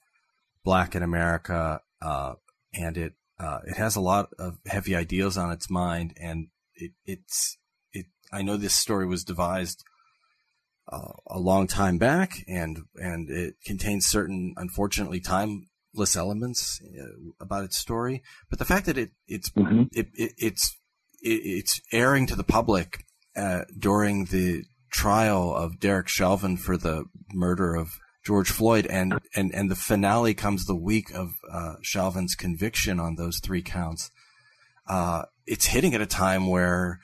black in America, uh, and it uh, it has a lot of heavy ideals on its mind, and it, it's it. I know this story was devised uh, a long time back, and and it contains certain, unfortunately, timeless elements uh, about its story. But the fact that it it's mm-hmm. it, it, it's it, it's airing to the public uh, during the trial of Derek Chauvin for the murder of George Floyd, and and and the finale comes the week of uh, Chauvin's conviction on those three counts. Uh, it's hitting at a time where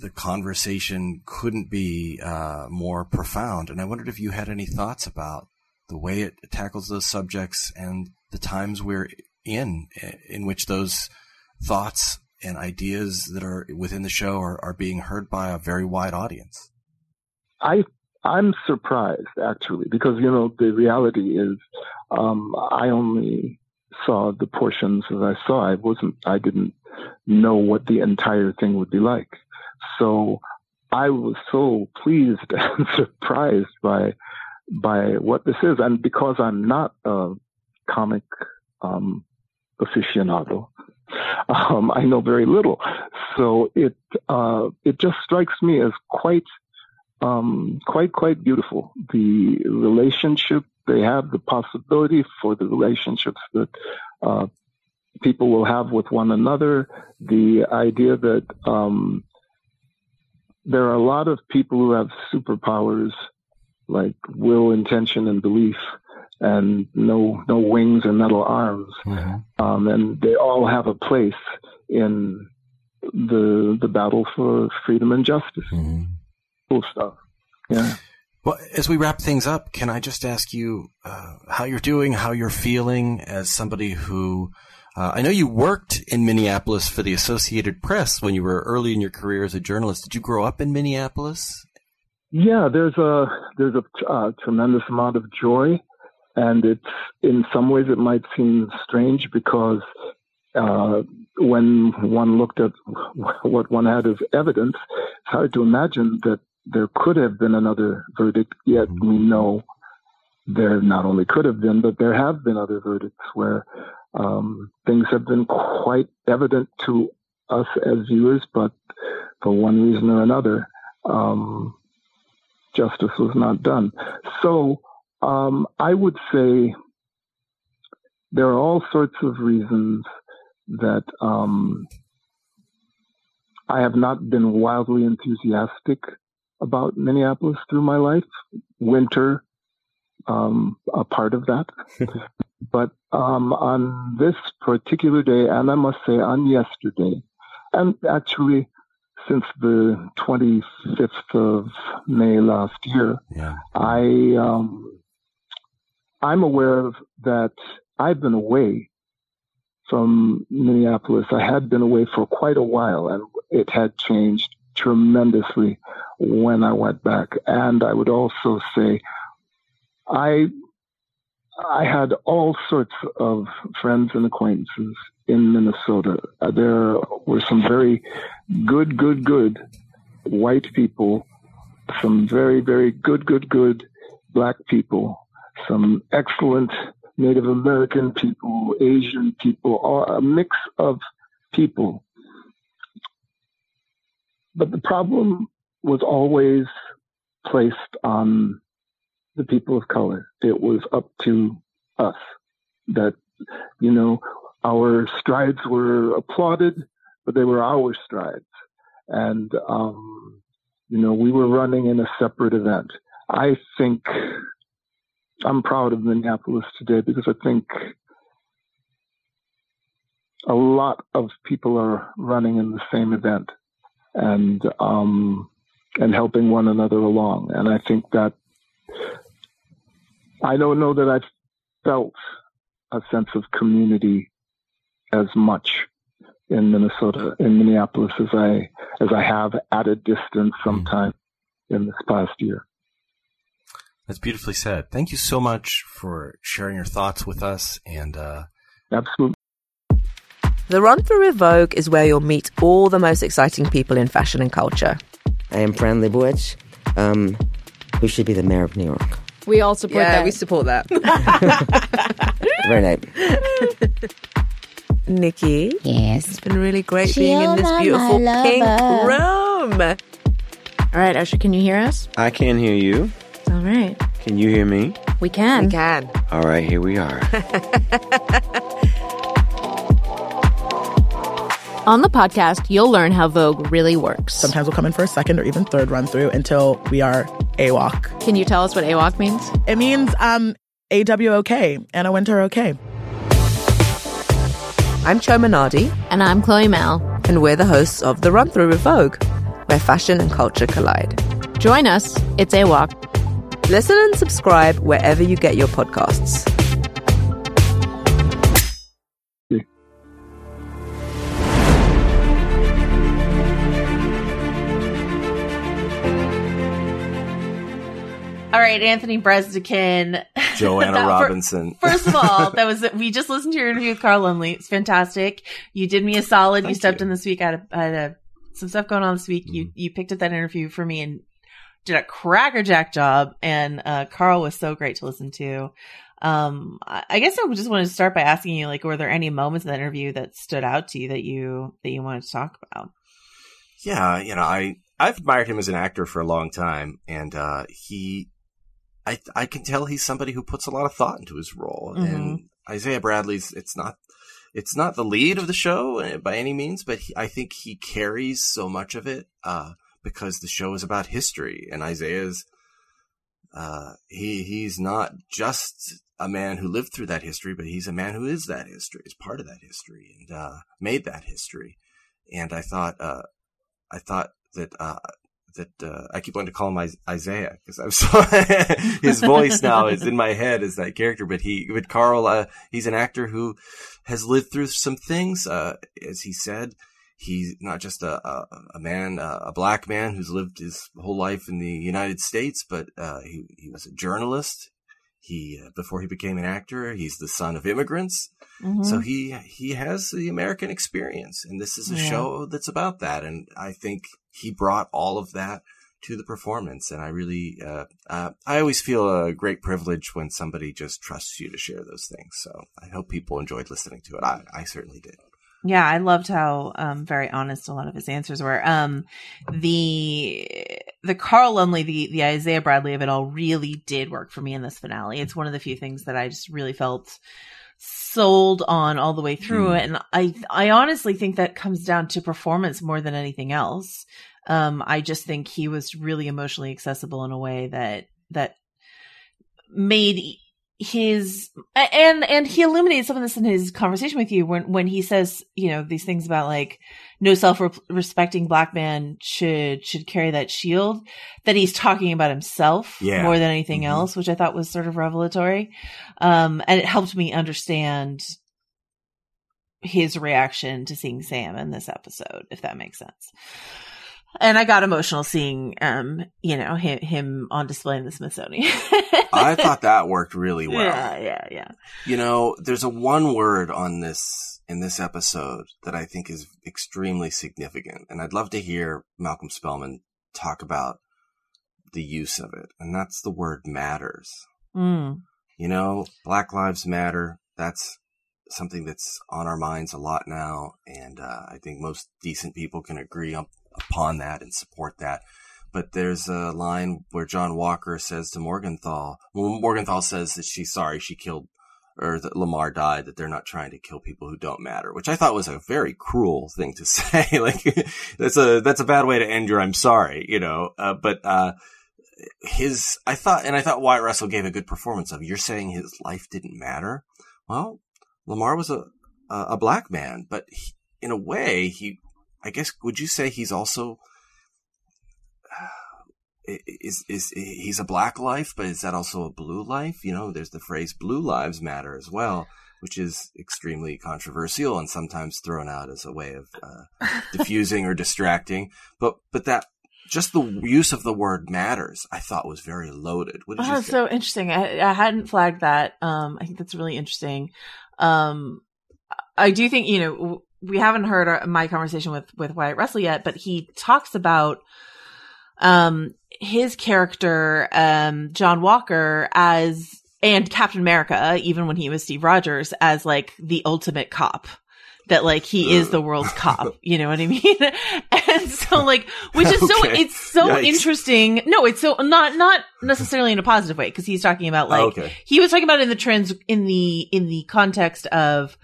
the conversation couldn't be uh, more profound. And I wondered if you had any thoughts about the way it tackles those subjects and the times we're in, in which those thoughts and ideas that are within the show are, are being heard by a very wide audience. I I'm surprised actually because you know the reality is um, I only saw the portions that I saw. I wasn't I didn't know what the entire thing would be like. So I was so pleased and surprised by by what this is, and because I'm not a comic um, aficionado, um, I know very little. So it uh, it just strikes me as quite um, quite quite beautiful. The relationship they have, the possibility for the relationships that uh, people will have with one another, the idea that um, there are a lot of people who have superpowers like will, intention, and belief, and no no wings and metal arms, mm-hmm. um, and they all have a place in the the battle for freedom and justice. Mm-hmm. Cool stuff. Yeah. Well, as we wrap things up, can I just ask you uh, how you're doing, how you're feeling as somebody who uh, I know you worked in Minneapolis for the Associated Press when you were early in your career as a journalist. Did you grow up in Minneapolis? Yeah, there's a there's a uh, tremendous amount of joy, and it's in some ways it might seem strange because uh, when one looked at what one had as evidence, it's hard to imagine that there could have been another verdict. Yet mm-hmm. we know there not only could have been, but there have been other verdicts where um, things have been quite evident to us as viewers, but for one reason or another, um, justice was not done. So um, I would say there are all sorts of reasons that um, I have not been wildly enthusiastic about Minneapolis through my life. Winter, um, a part of that. but um, on this particular day, and I must say on yesterday, and actually since the 25th of May last year, yeah. I um, I'm aware of that I've been away from Minneapolis. I had been away for quite a while, and it had changed tremendously when I went back. And I would also say I I had all sorts of friends and acquaintances in Minnesota. Uh, there were some very good, good, good white people, some very, very good, good, good black people, some excellent Native American people, Asian people, a mix of people. But the problem was always placed on the people of color. It was up to us that, you know, our strides were applauded, but they were our strides. And, um, you know, we were running in a separate event. I think I'm proud of Minneapolis today because I think a lot of people are running in the same event and um, and helping one another along. And I think that I don't know that I've felt a sense of community as much in Minnesota, in Minneapolis, as I as I have at a distance sometime in this past year. That's beautifully said. Thank you so much for sharing your thoughts with us. And uh... absolutely. The Run Through with Vogue is where you'll meet all the most exciting people in fashion and culture. I am Fran Lebowitz, um, who should be the mayor of New York. We all support yeah, that. we support that. Very nice. Nikki. Yes. It's been really great being in this beautiful pink room. All right, Usher, can you hear us? I can hear you. All right. Can you hear me? We can. We can. All right, here we are. On the podcast, you'll learn how Vogue really works. Sometimes we'll come in for a second or even third run through until we are AWOK. Can you tell us what AWOK means? It means um, AWOK, Anna Wintour OK. I'm Chioma Nnadi. And I'm Chloe Malle. And we're the hosts of The Run Through with Vogue, where fashion and culture collide. Join us. It's AWOK. Listen and subscribe wherever you get your podcasts. All right, Anthony Breznican. Joanna That- Robinson. First of all, that was we just listened to your interview with Carl Lumbly. It's fantastic. You did me a solid. you stepped you. in this week. I had, a, I had a, some stuff going on this week. You Mm-hmm. you picked up that interview for me and did a crackerjack job. And uh, Carl was so great to listen to. Um, I, I guess I just wanted to start by asking you, like, were there any moments in the interview that stood out to you that you that you wanted to talk about? Yeah, you know, I I've admired him as an actor for a long time, and uh, he, I I can tell he's somebody who puts a lot of thought into his role. And Isaiah Bradley's, it's not, it's not the lead of the show uh, by any means, but he, I think he carries so much of it uh, because the show is about history, and Isaiah's, uh, he he's not just a man who lived through that history, but he's a man who is that history, is part of that history, and uh, made that history. And I thought, uh, I thought that uh, that uh, I keep wanting to call him Isaiah because I'm so his voice now is in my head as that character. But he, but Carl, uh, he's an actor who has lived through some things. Uh, as he said, he's not just a a, a man, uh, a black man who's lived his whole life in the United States, but uh, he he was a journalist. He uh, before he became an actor, he's the son of immigrants. Mm-hmm. So he he has the American experience, and this is a Yeah. show that's about that. And I think he brought all of that to the performance. And I really, uh, uh, I always feel a great privilege when somebody just trusts you to share those things. So I hope people enjoyed listening to it. I, I certainly did. Yeah, I loved how um, very honest a lot of his answers were. Um, the the Carl Lumbly, the the Isaiah Bradley of it all, really did work for me in this finale. It's one of the few things that I just really felt sold on all the way through, Hmm. and I I honestly think that comes down to performance more than anything else. Um, I just think he was really emotionally accessible in a way that that made his and and he illuminated some of this in his conversation with you when when he says you know these things about like no self-respecting black man should should carry that shield that he's talking about himself Yeah. more than anything Mhm. else which i thought was sort of revelatory um and it helped me understand his reaction to seeing sam in this episode if that makes sense and I got emotional seeing, um, you know, him, him on display in the Smithsonian. I thought that worked really well. Yeah, yeah, yeah. You know, there's a one word on this in this episode that I think is extremely significant, and I'd love to hear Malcolm Spellman talk about the use of it, and that's the word matters. Mm. you know, Black Lives Matter. That's something that's on our minds a lot now, and uh, I think most decent people can agree up, upon that and support that. But there's a line where John Walker says to Morgenthau, well, Morgenthau says that she's sorry she killed or that Lamar died, that they're not trying to kill people who don't matter, which I thought was a very cruel thing to say. like that's a that's a bad way to end your I'm sorry, you know. Uh, but uh, his I thought, and I thought Wyatt Russell gave a good performance of. You're saying his life didn't matter. Well, Lamar was a a black man, but he, in a way, he I guess would you say he's also is is he's a black life, but is that also a blue life? You know, there's the phrase "blue lives matter" as well, which is extremely controversial and sometimes thrown out as a way of uh, diffusing or distracting. But but that just the use of the word matters, I thought was very loaded. What did oh, so interesting. I, I hadn't flagged that. Um, I think that's really interesting. Um, I do think you know we haven't heard our, my conversation with with Wyatt Russell yet, but he talks about um his character, um, John Walker as, and Captain America, even when he was Steve Rogers, as like the ultimate cop. That like he is the world's cop, you know what I mean? and so like, which is so, it's so Yikes. interesting. No, it's so not, not necessarily in a positive way, cause he's talking about like, Okay. he was talking about in the trans, in the, in the context of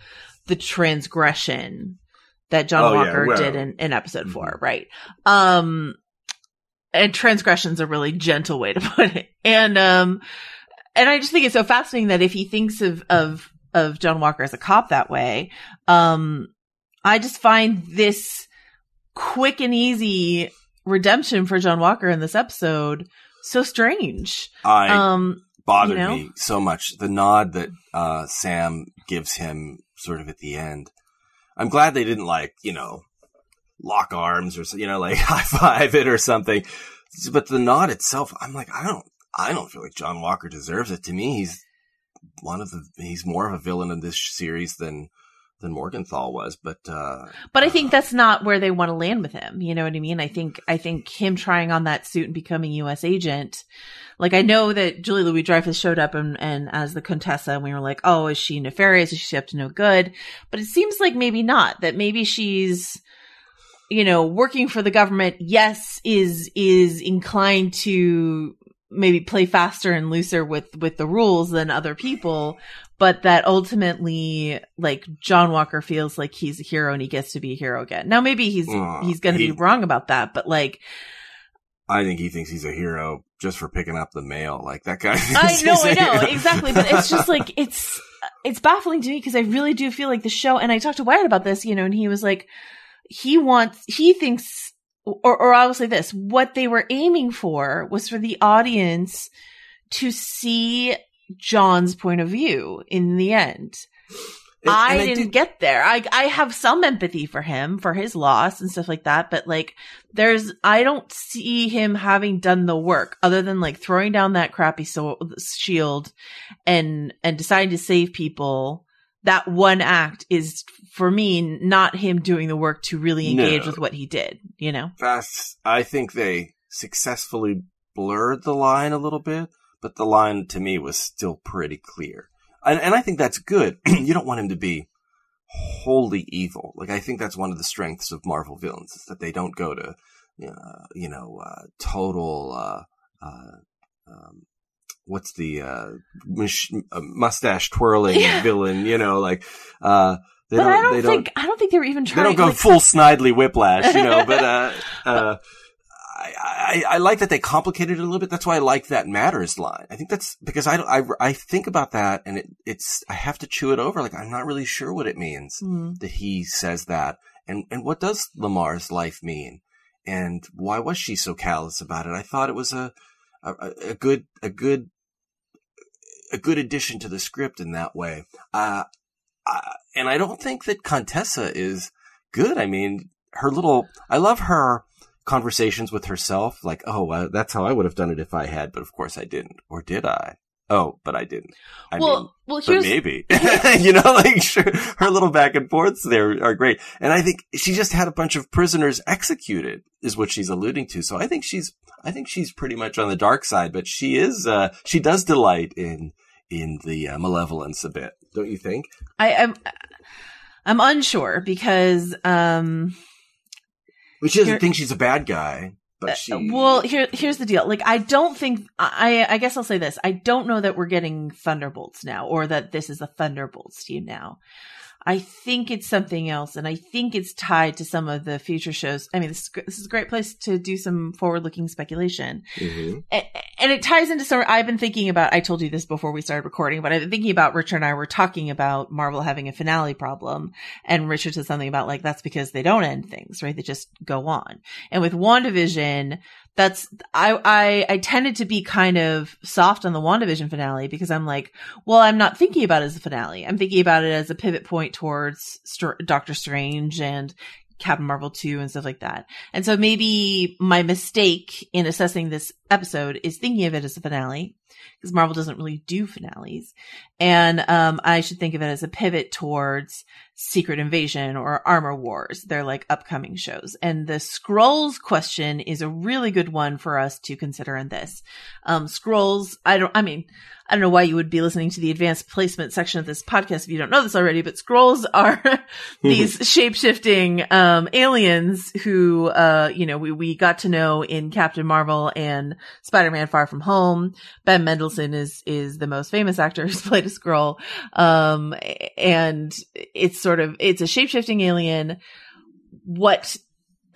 the transgression that John Oh, yeah, Walker well- did in, in episode four, right? Um, and transgression's a really gentle way to put it. And, um, and I just think it's so fascinating that if he thinks of, of, of John Walker as a cop that way, um, I just find this quick and easy redemption for John Walker in this episode so strange. I um, bothered you know? me so much. The nod that uh, Sam gives him sort of at the end. I'm glad they didn't like, you know, lock arms or, you know, like high five it or something. But the nod itself, I'm like, I don't, I don't feel like John Walker deserves it. To me, he's one of the, he's more of a villain in this series than, than Morgenthau was. But, uh, But I think that's not where they want to land with him. You know what I mean? I think I think him trying on that suit and becoming U.S. agent. Like I know that Julia Louis-Dreyfus showed up and, and as the Contessa, and we were like, oh, is she nefarious? Is she up to no good? But it seems like maybe not. That maybe she's, you know, working for the government. Yes, is is inclined to maybe play faster and looser with with the rules than other people but that ultimately like John Walker feels like he's a hero and he gets to be a hero again. Now maybe he's Aw, he's going to he- be wrong about that, but like I think he thinks he's a hero just for picking up the mail. Like that guy. I know, i know, hero. exactly, but it's just like it's it's baffling to me because I really do feel like the show and I talked to Wyatt about this, you know, and he was like he wants he thinks or or I will say this, what they were aiming for was for the audience to see John's point of view in the end. And- I I didn't did- get there. I I have some empathy for him for his loss and stuff like that, but like there's I don't see him having done the work other than like throwing down that crappy so- shield and and deciding to save people. That one act is for me not him doing the work to really engage No. with what he did, you know? That's, I think they successfully blurred the line a little bit, but the line to me was still pretty clear. And, and I think that's good. you don't want him to be wholly evil. Like, I think that's one of the strengths of Marvel villains is that they don't go to, uh, you know, uh, total, uh, uh, um, what's the, uh, uh, mustache twirling Yeah. villain, you know, like, uh, they but don't, I don't they think I don't think they were even trying. they don't go like, full Snidely Whiplash, you know, but, uh, uh, I, I, I like that they complicated it a little bit. That's why I like that matters line. I think that's because I, I, I think about that and it, it's, I have to chew it over. Like, I'm not really sure what it means Mhm. that he says that. And, and what does Lamar's life mean? And why was she so callous about it? I thought it was a, a, a good, a good, a good addition to the script in that way. Uh, uh, and I don't think that Contessa is good. I mean, her little, I love her conversations with herself. Like, oh, uh, that's how I would have done it if I had, but of course I didn't. Or did I? Oh, but I didn't. I Well- mean, well, here's- maybe, you know, like sure, her little back and forths there are great. And I think she just had a bunch of prisoners executed is what she's alluding to. So I think she's, I think she's pretty much on the dark side, but she is, uh, she does delight in, in the uh, malevolence a bit, don't you think? I am. I'm, I'm unsure because um, Well, she doesn't Here- think she's a bad guy, but she. well here here's the deal. Like I don't think I I guess I'll say this. I don't know that we're getting Thunderbolts now or that this is a Thunderbolts team now. I think it's something else, and I think it's tied to some of the future shows. I mean, this is, this is a great place to do some forward-looking speculation. Mhm. and, and it ties into some I've been thinking about I told you this before we started recording, but I've been thinking about Richard and I were talking about Marvel having a finale problem and Richard said something about like that's because they don't end things, right? They just go on. And with WandaVision, that's I I I tended to be kind of soft on the WandaVision finale because I'm like, well, I'm not thinking about it as a finale. I'm thinking about it as a pivot point towards Str- Doctor Strange and Captain Marvel 2 and stuff like that. And so maybe my mistake in assessing this episode is thinking of it as a finale because Marvel doesn't really do finales. And um, I should think of it as a pivot towards Secret Invasion or Armor Wars. They're like upcoming shows. And the Skrulls question is a really good one for us to consider in this. Um, Skrulls, I don't, I mean, I don't know why you would be listening to the advanced placement section of this podcast if you don't know this already, but Skrulls are these shape-shifting um aliens who uh you know we we got to know in Captain Marvel and Spider-Man Far From Home. Ben Mendelsohn is is the most famous actor who's played a Skrull. Um and it's sort of it's a shape-shifting alien what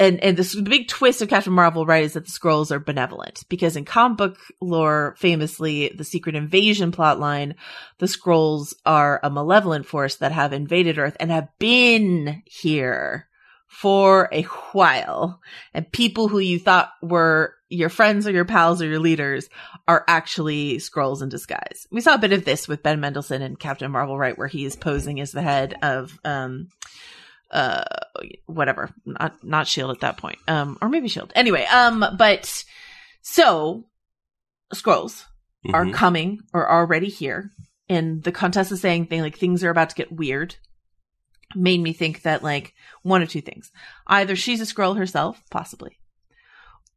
and and this the big twist of Captain Marvel, right, is that the Skrulls are benevolent because in comic book lore, famously, the Secret Invasion plotline, the Skrulls are a malevolent force that have invaded Earth and have been here for a while, and people who you thought were your friends or your pals or your leaders are actually Skrulls in disguise. We saw a bit of this with Ben Mendelsohn and Captain Marvel, right, where he is posing as the head of um uh whatever not not shield at that point. Um or maybe shield anyway um but so Skrulls are Mhm. coming or already here and the contest is saying thing like things are about to get weird. Made me think that like one of two things. Either she's a Skrull herself possibly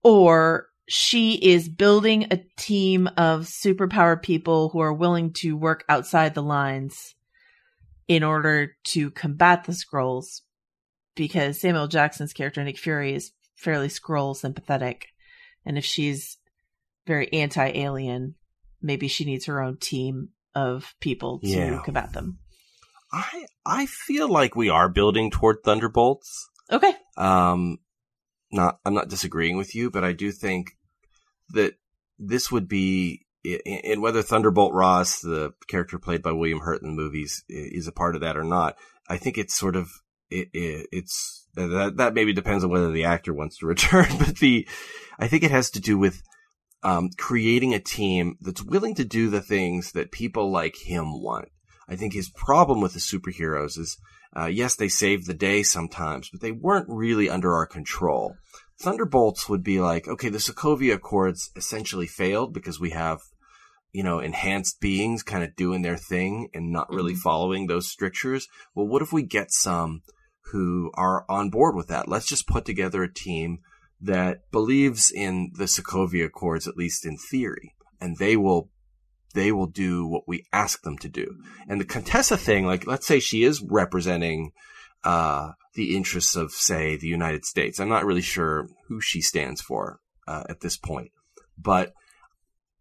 or she is building a team of superpowered people who are willing to work outside the lines in order to combat the Skrulls because Samuel Jackson's character Nick Fury is fairly Skrull sympathetic and if she's very anti-alien maybe she needs her own team of people to Yeah. combat them. I I feel like we are building toward Thunderbolts. Okay. Um, not I'm not disagreeing with you, but I do think that this would be and whether Thunderbolt Ross, the character played by William Hurt in the movies, is a part of that or not. I think it's sort of it, it it's that that maybe depends on whether the actor wants to return, but the I think it has to do with um, creating a team that's willing to do the things that people like him want. I think his problem with the superheroes is, uh, yes, they saved the day sometimes, but they weren't really under our control. Thunderbolts would be like, okay, the Sokovia Accords essentially failed because we have, you know, enhanced beings kind of doing their thing and not really following those strictures. Well, what if we get some who are on board with that? Let's just put together a team that believes in the Sokovia Accords, at least in theory, and they will they will do what we ask them to do. And the Contessa thing, like let's say she is representing uh, the interests of, say, the United States. I'm not really sure who she stands for uh, at this point, but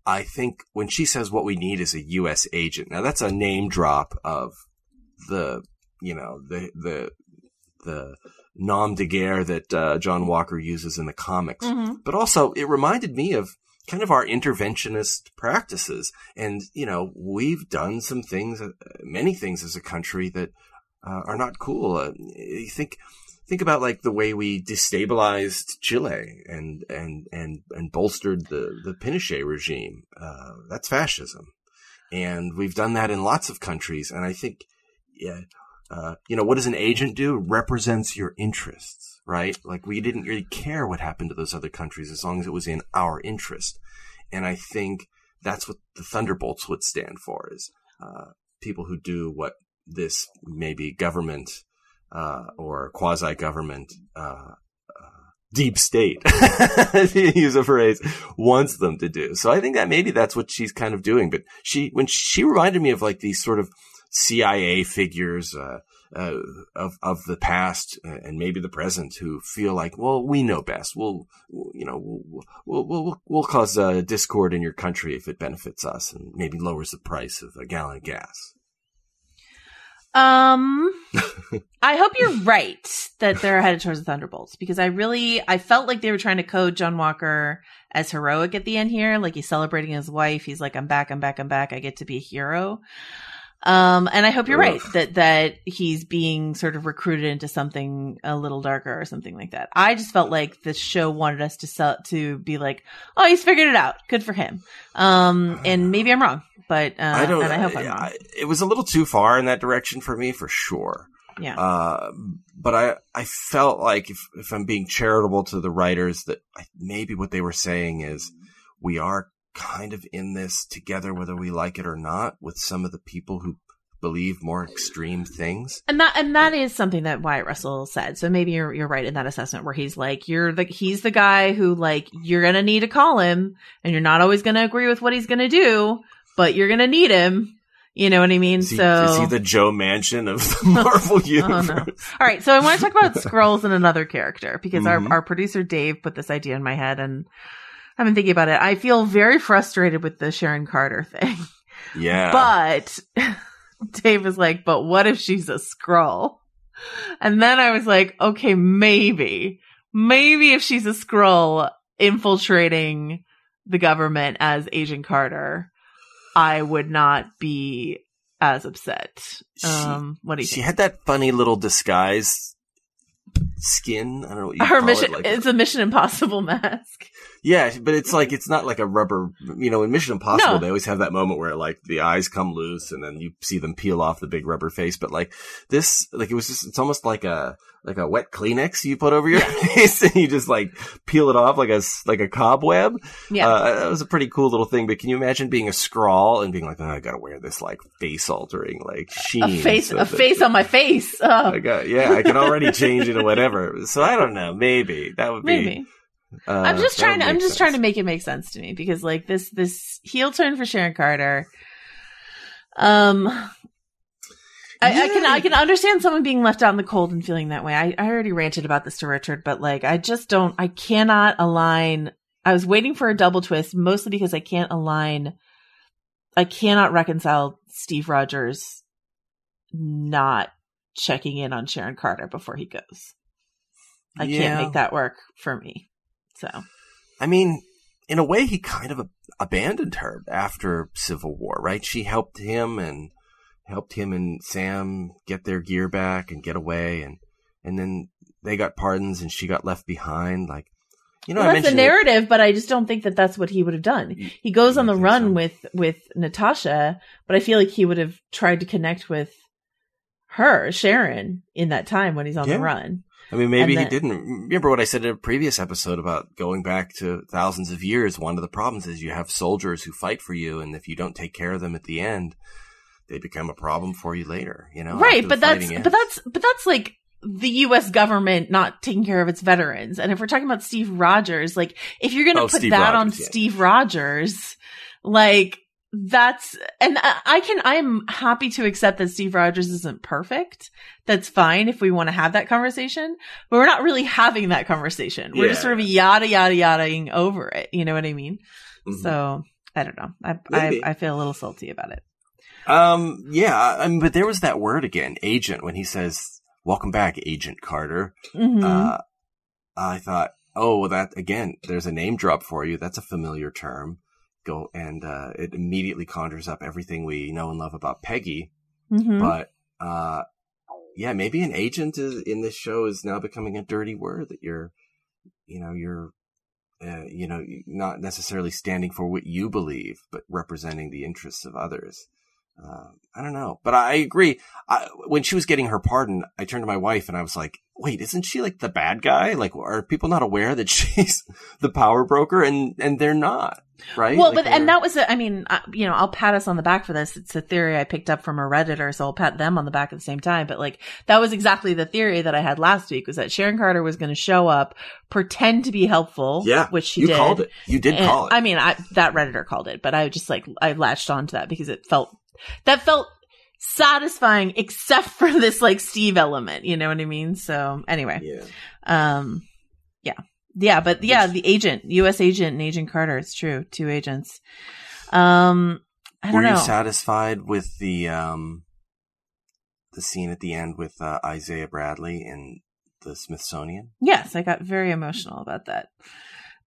I think when she says what we need is a U.S. agent, now that's a name drop of the you know the the the nom de guerre that uh, John Walker uses in the comics, Mhm. but also it reminded me of kind of our interventionist practices. And, you know, we've done some things, uh, many things as a country that uh, are not cool. Uh, you think, think about like the way we destabilized Chile and, and, and, and bolstered the, the Pinochet regime. Uh, that's fascism. And we've done that in lots of countries. And I think, yeah, uh, you know, what does an agent do? Represents your interests, right? Like we didn't really care what happened to those other countries as long as it was in our interest. And I think that's what the Thunderbolts would stand for is, uh, people who do what this maybe government, uh, or quasi government, uh, uh, deep state, use a phrase, wants them to do. So I think that maybe that's what she's kind of doing. But she, when she reminded me of like these sort of CIA figures, uh, uh, of of the past and maybe the present who feel like, well, we know best. We'll, you know, we'll we'll we'll, we'll cause uh, discord in your country if it benefits us and maybe lowers the price of a gallon of gas. Um, I hope you're right that they're headed towards the Thunderbolts because I really I felt like they were trying to code John Walker as heroic at the end here, like he's celebrating his wife. He's like, "I'm back, I'm back, I'm back. I get to be a hero." Um, and I hope you're right that that he's being sort of recruited into something a little darker or something like that. I just felt like the show wanted us to sell to be like, "Oh, he's figured it out. Good for him." Um, and maybe I'm wrong but uh, I don't. I hope I'm wrong. It was a little too far in that direction for me, for sure. Yeah. Uh, but I I felt like if if I'm being charitable to the writers, that I, maybe what they were saying is we are kind of in this together, whether we like it or not, with some of the people who believe more extreme things. And that and that is something that Wyatt Russell said. So maybe you're you're right in that assessment where he's like you're the he's the guy who like you're going to need to call him and you're not always going to agree with what he's going to do, but you're gonna need him. You know what I mean? Is he, so is he the Joe Manchin of the Marvel universe? oh, no. All right, so I want to talk about Skrulls and another character because mm-hmm. our our producer Dave put this idea in my head, and I've been thinking about it. I feel very frustrated with the Sharon Carter thing. Yeah, but Dave is like, but what if she's a Skrull? And then I was like, okay, maybe, maybe if she's a Skrull infiltrating the government as Agent Carter I would not be as upset. Um, what do you she think? had that funny little disguise skin. I don't know what you Her call mission, it. Like, it's a Mission Impossible mask. Yeah, but it's like it's not like a rubber. You know, in Mission Impossible, No. they always have that moment where like the eyes come loose and then you see them peel off the big rubber face. But like this, like it was just, it's almost like a like a wet Kleenex you put over your face and you just like peel it off like a like a cobweb. Yeah. uh, that was a pretty cool little thing. But can you imagine being a Skrull and being like, oh, I gotta wear this like face altering like sheen, A face, so a face on my face. Oh, I got, yeah, I can already change it or whatever. So I don't know. Maybe that would be. maybe. Uh, I'm just trying to. I'm make just sense. trying to make it make sense to me because like this this heel turn for Sharon Carter. Um, I, I can I can understand someone being left out in the cold and feeling that way. I, I already ranted about this to Richard, but like I just don't. I cannot align. I was waiting for a double twist mostly because I can't align. I cannot reconcile Steve Rogers not checking in on Sharon Carter before he goes. I Yeah. can't make that work for me. So I mean, in a way, he kind of abandoned her after Civil War, right? She helped him and helped him and Sam get their gear back and get away, and and then they got pardons, and she got left behind. Like, you know, well, I that's the that- narrative, but I just don't think that that's what he would have done. He goes on the run with with Natasha, but I feel like he would have tried to connect with her, Sharon, in that time when he's on Yeah. the run. I mean, maybe And he didn't. Remember what I said in a previous episode about going back to thousands of years? One of the problems is you have soldiers who fight for you, and if you don't take care of them at the end, they become a problem for you later, you know? right, but that's fighting but that's but that's like the U.S. government not taking care of its veterans. And if we're talking about Steve Rogers, like if you're going to Oh, put Steve that on yeah. Steve Rogers, like that's and I can I'm happy to accept that Steve Rogers isn't perfect. That's fine if we want to have that conversation, but we're not really having that conversation. We're just sort of yada yada yadaing over it. You know what I mean? Mhm. So I don't know. I, I I feel a little salty about it. Um, yeah, I mean, but there was that word again, agent, when he says, welcome back, Agent Carter. Mhm. Uh, I thought, oh, well, that, again, there's a name drop for you. That's a familiar term. Go, and, uh, it immediately conjures up everything we know and love about Peggy. Mhm. But, uh, yeah, maybe an agent is, in this show is now becoming a dirty word that you're, you know, you're, uh, you know, not necessarily standing for what you believe, but representing the interests of others. Uh, I don't know, but I agree. I, when she was getting her pardon, I turned to my wife and I was like, "Wait, isn't she like the bad guy? Like, are people not aware that she's the power broker?" And and they're not, right? Well, Like, but and that was, a, I mean, uh, you know, I'll pat us on the back for this. It's a theory I picked up from a redditor, so I'll pat them on the back at the same time. But like, that was exactly the theory that I had last week was that Sharon Carter was going to show up, pretend to be helpful, Yeah, which she you did. called it. You did And- call it. I mean, I that redditor called it, but I just like I latched onto that because it felt that felt satisfying, except for this like Steve element. You know what I mean? So anyway, yeah. um, yeah, yeah, but yeah, the agent, U.S. agent, and Agent Carter. It's true, two agents. Um, I don't Were know. you satisfied with the um the scene at the end with uh, Isaiah Bradley in the Smithsonian? yes, I got very emotional about that.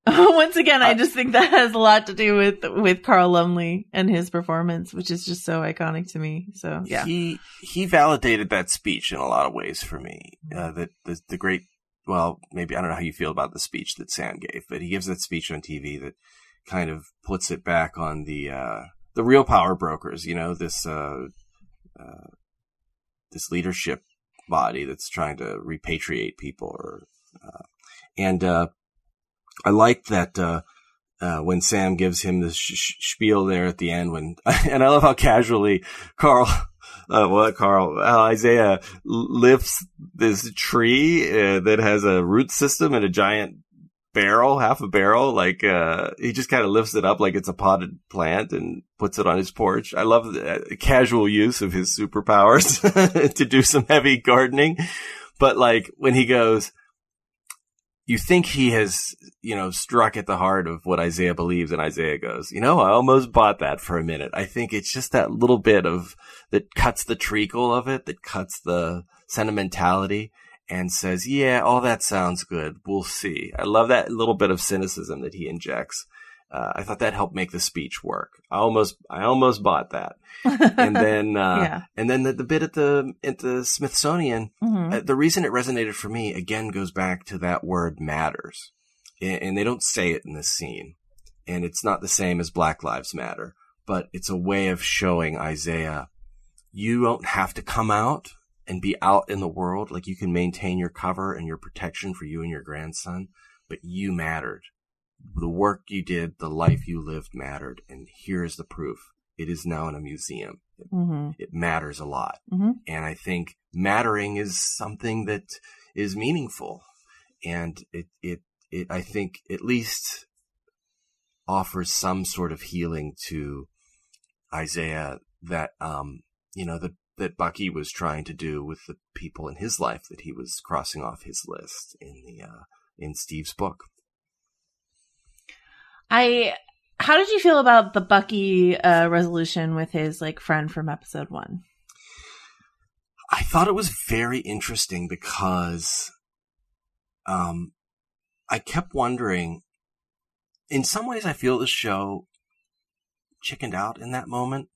Once again, I just think that has a lot to do with with Carl Lumbly and his performance, which is just so iconic to me. So yeah, He he validated that speech in a lot of ways for me. Uh, that the the great well, maybe I don't know how you feel about the speech that Sam gave, but he gives that speech on TV that kind of puts it back on the uh, the real power brokers. You know, this uh, uh, this leadership body that's trying to repatriate people, or uh, and uh, I liked that. Uh, uh, when Sam gives him the sh- spiel there at the end, when and I love how casually Carl, uh, what Carl, how Isaiah lifts this tree uh, that has a root system and a giant barrel, half a barrel. Like uh, he just kind of lifts it up like it's a potted plant and puts it on his porch. I love the uh, casual use of his superpowers to do some heavy gardening, but like when he goes you think he has, you know, struck at the heart of what Isaiah believes, and Isaiah goes, you know, I almost bought that for a minute. I think it's just that little bit of that cuts the treacle of it, that cuts the sentimentality, and says, yeah, all that sounds good. We'll see. I love that little bit of cynicism that he injects. Uh, I thought that helped make the speech work. I almost, I almost bought that. and then, uh, Yeah. and then the, the bit at the, at the Smithsonian, Mhm. uh, the reason it resonated for me again goes back to that word matters. And, and they don't say it in this scene. And it's not the same as Black Lives Matter, but it's a way of showing Isaiah, you don't have to come out and be out in the world. Like you can maintain your cover and your protection for you and your grandson, but you mattered. The work you did, the life you lived mattered. And here's the proof. It is now in a museum. It, Mhm. it matters a lot. Mhm. And I think mattering is something that is meaningful. And it, it, it, I think at least offers some sort of healing to Isaiah that, um, you know, that, that Bucky was trying to do with the people in his life that he was crossing off his list in the, uh, in Steve's book. I. How did you feel about the Bucky uh, resolution with his like friend from episode one? I thought it was very interesting because um I kept wondering in some ways I feel the show chickened out in that moment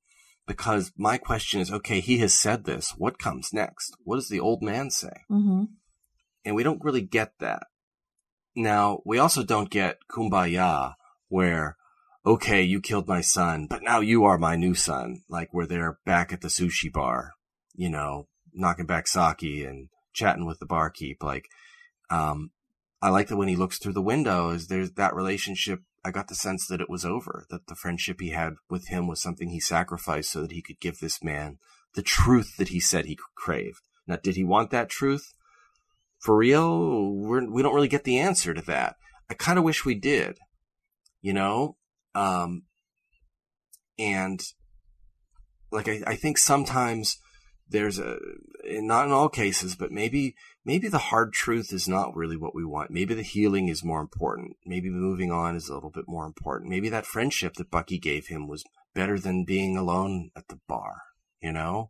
because my question is okay he has said this what comes next what does the old man say Mm-hmm. and we don't really get that now we also don't get kumbaya where okay you killed my son but now you are my new son. Like where they're back at the sushi bar you know knocking back sake and chatting with the barkeep. Like um i like that when he looks through the window is there's that relationship i got the sense that it was over that the friendship he had with him was something he sacrificed so that he could give this man the truth that he said he craved. Now did he want that truth? For real? We're, we don't really get the answer to that. I kind of wish we did you know? Um and like I, I think sometimes there's a not in all cases but maybe maybe the hard truth is not really what we want. Maybe the healing is more important. Maybe moving on is a little bit more important. Maybe that friendship that bucky gave him was better than being alone at the bar you know?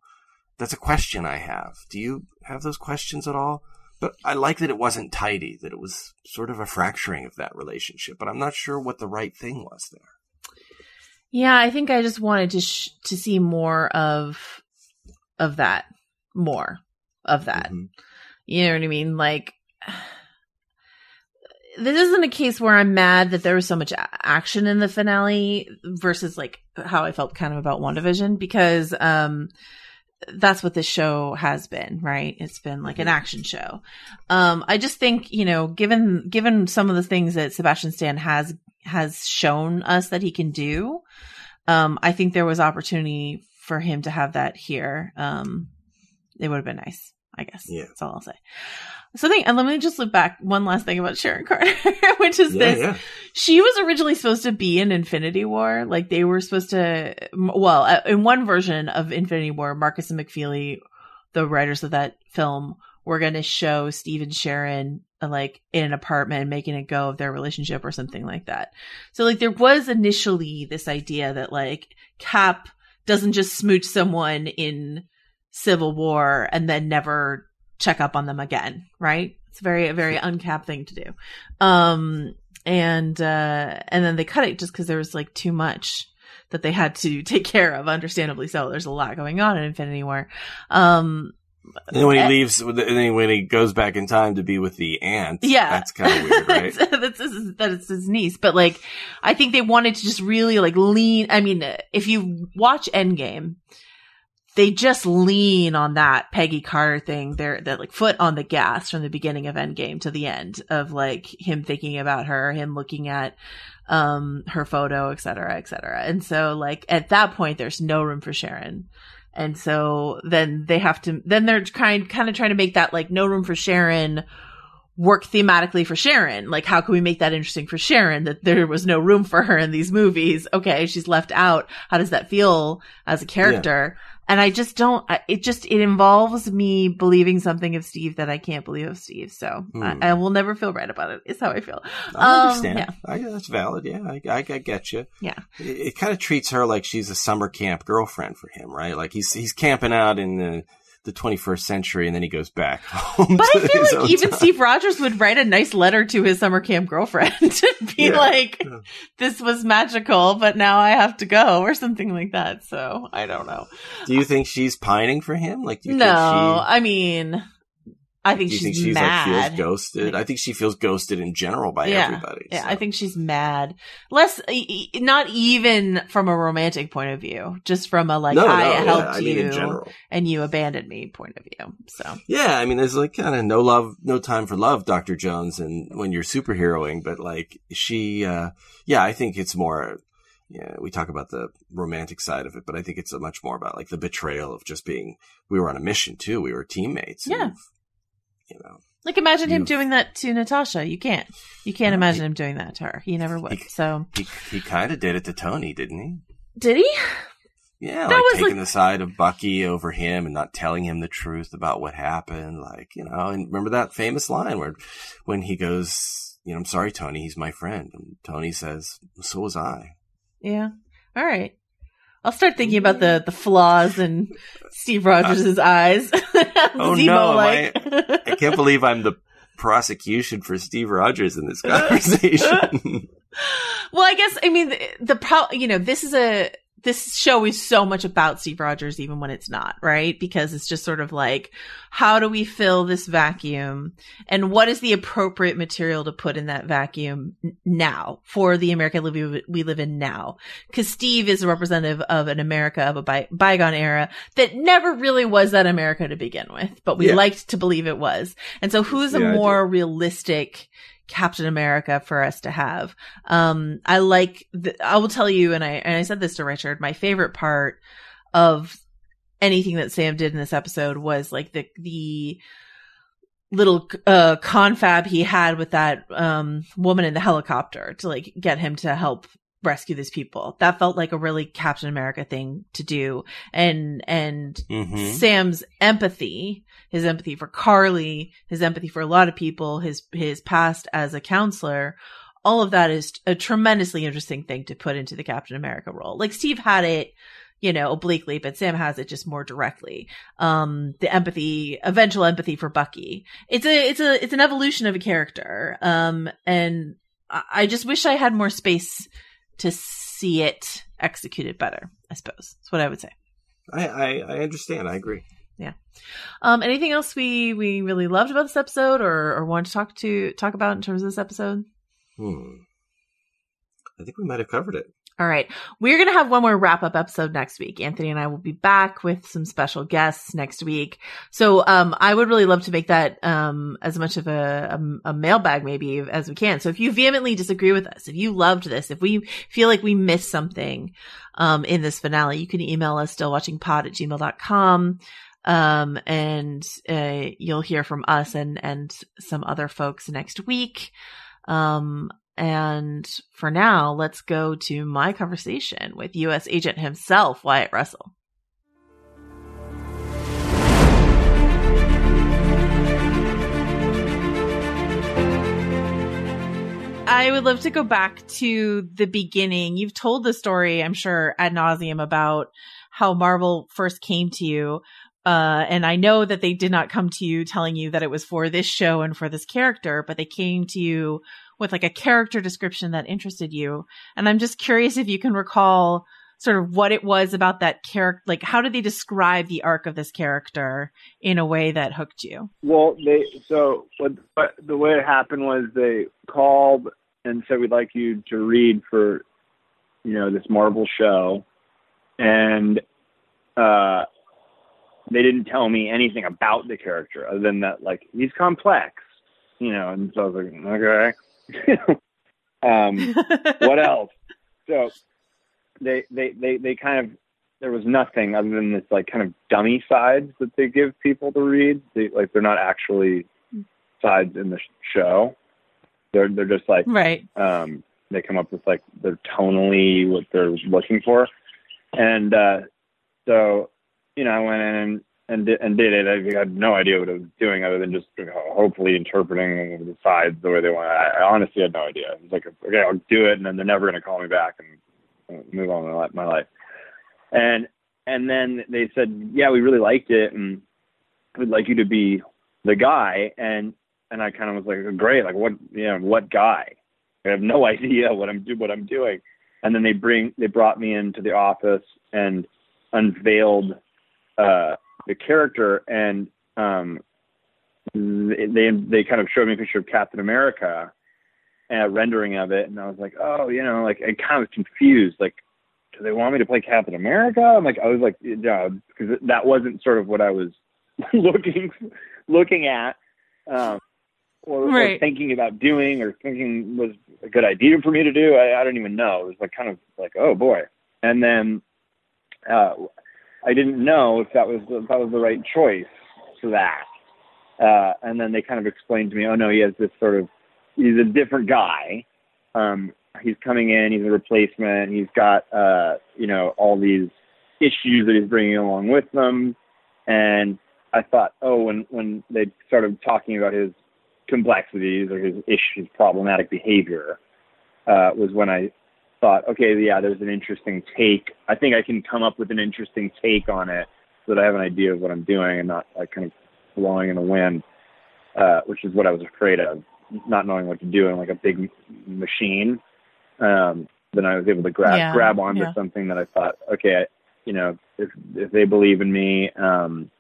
That's a question i have. Do you have those questions at all but i like that it wasn't tidy that it was sort of a fracturing of that relationship but i'm not sure what the right thing was there Yeah, I think I just wanted to sh- to see more of of that, more of that. You know what I mean? Like this isn't a case where I'm mad that there was so much a- action in the finale versus like how I felt kind of about WandaVision because um that's what this show has been, right? It's been like an action show. Um I just think, you know, given given some of the things that Sebastian Stan has has shown us that he can do, um I think there was opportunity for him to have that here. Um it would have been nice, I guess. Yeah. That's all I'll say. Something, and let me just look back one last thing about Sharon Carter, which is Yeah, this. yeah. She was originally supposed to be in Infinity War. Like they were supposed to, well, uh, in one version of Infinity War, Marcus and McFeely, the writers of that film, were going to show Steve and Sharon uh, like in an apartment making a go of their relationship or something like that. So like there was initially this idea that like Cap doesn't just smooch someone in Civil War and then never check up on them again, right? It's very, a very uncapped thing to do. Um, and, uh, and then they cut it just cause there was like too much that they had to take care of, understandably so. There's a lot going on in Infinity War. Um, And then when he eh, leaves, and then when he goes back in time to be with the aunt, Yeah. that's kind of weird, right? that's his, that's his niece. But like, I think they wanted to just really like lean. I mean, if you watch Endgame, they just lean on that Peggy Carter thing. They're that like foot on the gas from the beginning of Endgame to the end of like him thinking about her, him looking at um her photo, et cetera, et cetera. And so like at that point, there's no room for Sharon. And so then they have to, then they're kind, kind of trying to make that like no room for Sharon work thematically for Sharon. Like, how can we make that interesting for Sharon that there was no room for her in these movies? Okay. She's left out. How does that feel as a character? And I just don't, it just, it involves me believing something of Steve that I can't believe of Steve. So Hmm. I, I will never feel right about it. Is how I feel. I Um, understand. yeah. I, that's valid. Yeah, I, I, I get you. Yeah. It, it kind of treats her like she's a summer camp girlfriend for him, right? Like he's he's camping out in the the 21st century, and then he goes back home. But I feel like even time. Steve Rogers would write a nice letter to his summer camp girlfriend to be Yeah. like, this was magical, but now I have to go or something like that. So I don't know. Do you think she's pining for him? Like, do you no, think I mean, I think you she's, think she's mad. like feels ghosted? I think she feels ghosted in general by yeah, everybody. yeah, I think she's mad. Less, e- not even from a romantic point of view, just from a like, No, no, I yeah, helped I you mean in general. and you abandoned me point of view. So Yeah, I mean, there's like kind of no love, no time for love, Dr. Jones, and when you're superheroing, but like she, uh, yeah, I think it's more, yeah, we talk about the romantic side of it, but I think it's a much more about like the betrayal of just being, we were on a mission too. We were teammates. Yeah. You've, know, Like imagine him doing that to Natasha. You can't. You can't imagine him doing that to her. He never would. So he, he kind of did it to Tony, didn't he? did he? Yeah, That like was, taking like- the side of Bucky over him and not telling him the truth about what happened. Like, you know, and remember that famous line where when he goes, you know, I'm sorry, Tony, he's my friend. And Tony says, so was I. Yeah. All right. I'll start thinking about the the flaws in Steve Rogers' eyes. Oh no. I, I can't believe I'm the prosecution for Steve Rogers in this conversation. well, I guess I mean the, the pro. You know, this is a this show is so much about Steve Rogers, even when it's not, right? Because it's just sort of like, how do we fill this vacuum, and what is the appropriate material to put in that vacuum now for the America we, we live in now? Because Steve is a representative of an America of a by, bygone era that never really was that America to begin with, but we Yeah. liked to believe it was. And so, who's a more realistic? Captain America for us to have. Um, I like, the, I will tell you, and I, and I said this to Richard, my favorite part of anything that Sam did in this episode was like the, the little, uh, confab he had with that, um, woman in the helicopter to like get him to help rescue these people. That felt like a really Captain America thing to do. And, and Mhm. Sam's empathy, his empathy for Karli, his empathy for a lot of people, his his past as a counselor, all of that is a tremendously interesting thing to put into the Captain America role. Like Steve had it, you know, obliquely, but Sam has it just more directly. Um, the empathy, eventual empathy for Bucky. It's a, it's a, it's an evolution of a character. Um, and I just wish I had more space to see it executed better. I suppose that's what I would say. I, I, I understand. I agree. Yeah. Um, anything else we we really loved about this episode, or or want to talk to talk about in terms of this episode? Hmm. I think we might have covered it. All right. We're going to have one more wrap up episode next week. Anthony and I will be back with some special guests next week. So, um, I would really love to make that, um, as much of a, a, a, mailbag maybe as we can. So if you vehemently disagree with us, if you loved this, if we feel like we missed something, um, in this finale, you can email us stillwatchingpod at gmail.com. Um, and, uh, you'll hear from us and, and some other folks next week. Um, and for now, let's go to my conversation with U.S. agent himself, Wyatt Russell. I would love to go back to the beginning. You've told the story, I'm sure, ad nauseum about how Marvel first came to you. Uh, and I know that they did not come to you telling you that it was for this show and for this character, but they came to you with like a character description that interested you. And I'm just curious if you can recall sort of what it was about that character. Like, how did they describe the arc of this character in a way that hooked you? Well, they, so what, the way it happened was they called and said, we'd like you to read for, you know, this Marvel show. And, uh, they didn't tell me anything about the character other than that, like, he's complex, you know, and so I was like, okay. um, what else? So they, they, they, they kind of, there was nothing other than this like kind of dummy sides that they give people to read. They, like they're not actually sides in the show. They're, they're just like, right. Um, they come up with like they're tonally what they're looking for. And, uh, so, you know, I went in and and and did it. I had no idea what I was doing other than just hopefully interpreting the sides the way they want. I, I honestly had no idea. It was like, okay, I'll do it, and then they're never going to call me back and move on with my life. And and then they said, yeah, we really liked it, and we'd like you to be the guy. And and I kind of was like, great, like what, you know, what guy? I have no idea what I'm do what I'm doing. And then they bring they brought me into the office and unveiled uh the character and um they they kind of showed me a picture of Captain America and a rendering of it and I was like, Oh, you know, like I kind of was confused, like, do they want me to play Captain America? I'm like I was like yeah, because that wasn't sort of what I was looking looking at. Um or, right. or, thinking about doing or thinking was a good idea for me to do. I, I don't even know. It was like kind of like, oh boy. And then uh I didn't know if that was if that was the right choice for that. Uh, and then they kind of explained to me, oh no, he has this sort of he's a different guy. Um, he's coming in, he's a replacement. He's got uh, you know all these issues that he's bringing along with them. And I thought, oh, when when they started talking about his complexities or his issues, problematic behavior, uh, was when I thought, okay, yeah, there's an interesting take. I think I can come up with an interesting take on it so that I have an idea of what I'm doing and not like kind of blowing in the wind, uh, which is what I was afraid of, not knowing what to do in like a big machine. Um, then I was able to grab yeah, grab onto yeah. something that I thought, okay, you know, if if they believe in me, um,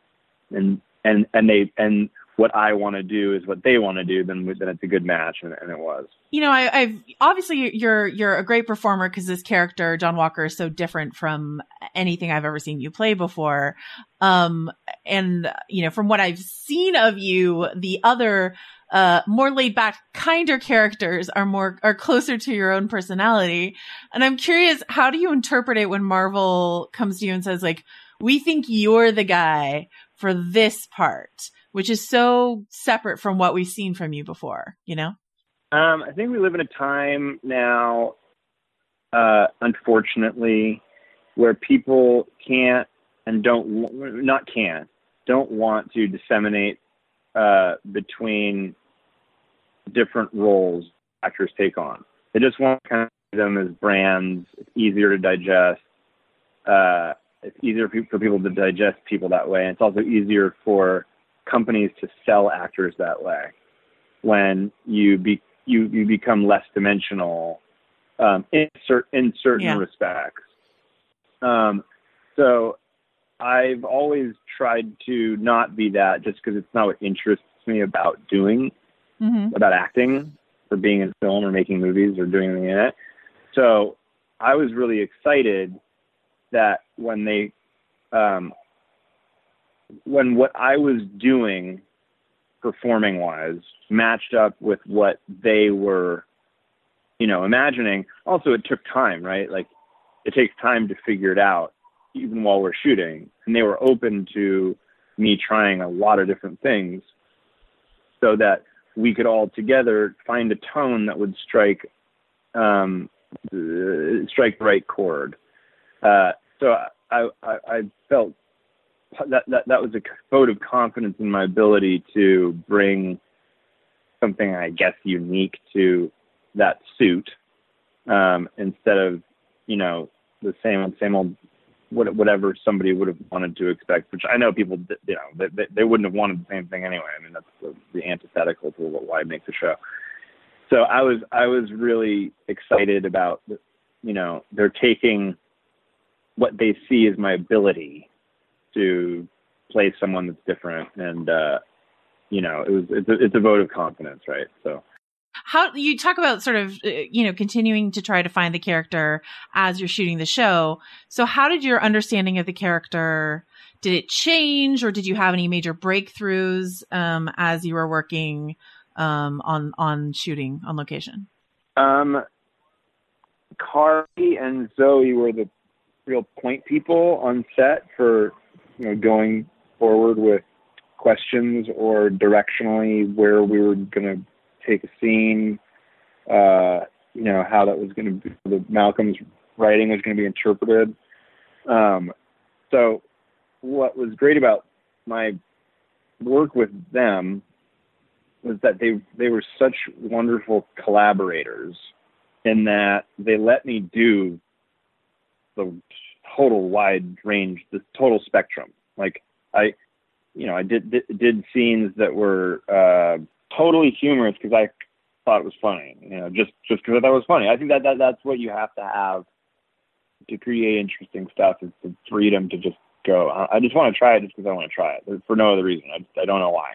and and and they and what I want to do is what they want to do, then then it's a good match, and, and it was. You know, I, I've obviously you're you're a great performer because this character John Walker is so different from anything I've ever seen you play before. Um, and you know, from what I've seen of you, the other uh, more laid back, kinder characters are more, are closer to your own personality. And I'm curious, how do you interpret it when Marvel comes to you and says like, we think you're the guy for this part? Which is so separate from what we've seen from you before, you know? Um, I think we live in a time now, uh, unfortunately, where people can't and don't, not can't, don't want to disseminate uh, between different roles actors take on. They just want to kind of see them as brands. It's easier to digest. Uh, it's easier for people to digest people that way. And it's also easier for companies to sell actors that way when you be you you become less dimensional um, in, cer- in certain Yeah. respects. Um, so I've always tried to not be that just because it's not what interests me about doing, Mhm. about acting or being in film or making movies or doing anything in it. So I was really excited that when they, um, when what I was doing performing wise matched up with what they were, you know, imagining. Also, it took time, right? Like it takes time to figure it out even while we're shooting. And they were open to me trying a lot of different things so that we could all together find a tone that would strike um, uh, strike the right chord. Uh, so I, I, I felt that, that that was a vote of confidence in my ability to bring something I guess unique to that suit um, instead of you know the same same old what- whatever somebody would have wanted to expect. Which I know people you know they, they, they wouldn't have wanted the same thing anyway. I mean that's the, the antithetical to what, why make the show. So I was I was really excited about you know they're taking what they see as my ability to play someone that's different and uh you know it was it's a, it's a vote of confidence right so How you talk about sort of, uh, you know, continuing to try to find the character as you're shooting the show. So how did your understanding of the character, did it change or did you have any major breakthroughs, um, as you were working, um, on, on shooting on location? um Kari and Zoie were the real point people on set for you know going forward with questions or directionally where we were going to take a scene uh you know how that was going to be the Malcolm's writing was going to be interpreted. Um so what was great about my work with them was that they they were such wonderful collaborators in that they let me do the total wide range, the total spectrum. Like I, you know, I did did, did scenes that were uh, totally humorous because I thought it was funny. You know, just just because I thought it was funny. I think that, that that's what you have to have to create interesting stuff is the freedom to just go. I, I just want to try it just because I want to try it for no other reason. I just, I don't know why.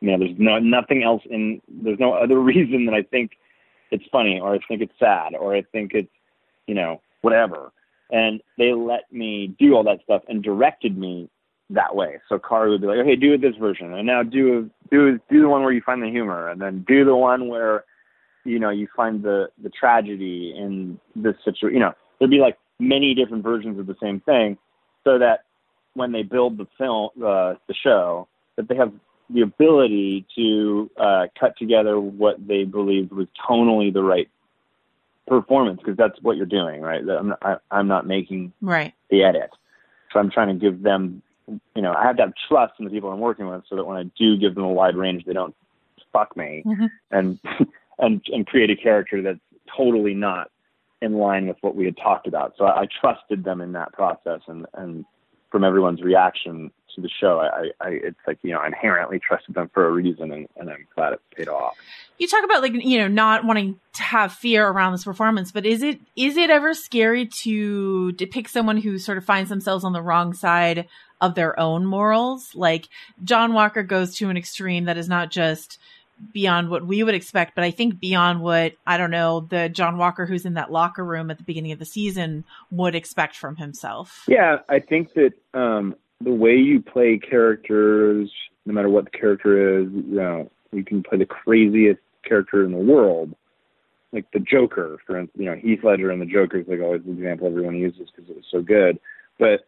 You know, there's no nothing else in. There's no other reason that I think it's funny or I think it's sad or I think it's you know whatever. And they let me do all that stuff and directed me that way. So Kari would be like, okay, do it this version, and now do do do the one where you find the humor, and then do the one where you know you find the the tragedy in this situation. You know, there'd be like many different versions of the same thing, so that when they build the film, uh, the show, that they have the ability to uh, cut together what they believed was tonally the right performance, because that's what you're doing, right? I'm not, I, I'm not making Right. the edit. So I'm trying to give them, you know, I have to have trust in the people I'm working with, so that when I do give them a wide range, they don't fuck me mm-hmm. and and and create a character that's totally not in line with what we had talked about. So I, I trusted them in that process, and and from everyone's reaction to the show, I, I it's like you know I inherently trusted them for a reason, and, and I'm glad it paid off. You talk about like, you know, not wanting to have fear around this performance, but is it, is it ever scary to depict someone who sort of finds themselves on the wrong side of their own morals? Like John Walker goes to an extreme that is not just beyond what we would expect, but I think beyond what, I don't know, the John Walker who's in that locker room at the beginning of the season would expect from himself. Yeah, I think that um, the way you play characters, no matter what the character is, you know, you can play the craziest character in the world, like the Joker, for instance. You know, Heath Ledger and the Joker is like always the example everyone uses because it was so good. But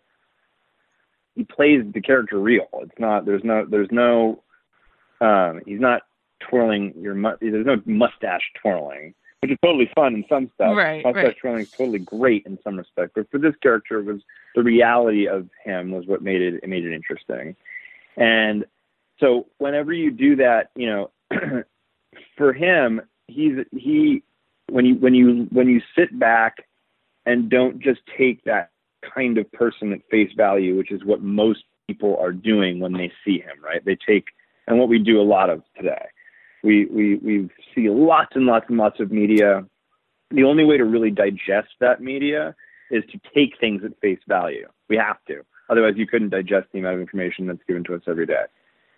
he plays the character real. It's not. There's no. There's no. Um, he's not twirling your. Mu- there's no mustache twirling, which is totally fun in some stuff. Right, Mustache right. twirling is totally great in some respect, but for this character, it was the reality of him was what made it, it made it interesting. And so whenever you do that, you know, for him, he's he when you when you when you sit back and don't just take that kind of person at face value, which is what most people are doing when they see him, right? They take and what we do a lot of today. We we we see lots and lots and lots of media. The only way to really digest that media is to take things at face value. We have to. Otherwise, you couldn't digest the amount of information that's given to us every day.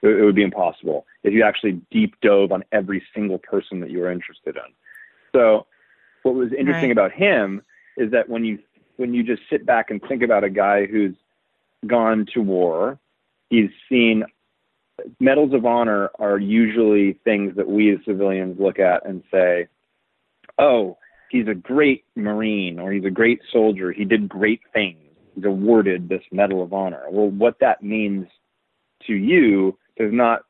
It, it would be impossible if you actually deep dove on every single person that you were interested in. So, what was interesting Right. about him is that when you when you just sit back and think about a guy who's gone to war, he's seen medals of honor are usually things that we as civilians look at and say, oh, he's a great Marine or he's a great soldier. He did great things. He's awarded this Medal of Honor. Well, what that means to you is not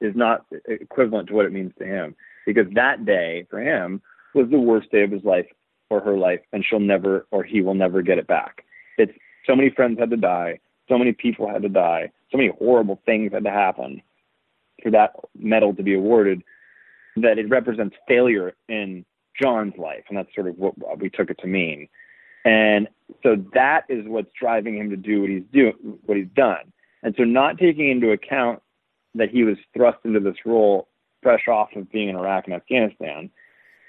is not equivalent to what it means to him because that day for him was the worst day of his life or her life and she'll never or he will never get it back. It's so many friends had to die, so many people had to die, so many horrible things had to happen for that medal to be awarded that it represents failure in John's life, and that's sort of what we took it to mean. And so that is what's driving him to do what he's do what he's done. And so not taking into account that he was thrust into this role fresh off of being in Iraq and Afghanistan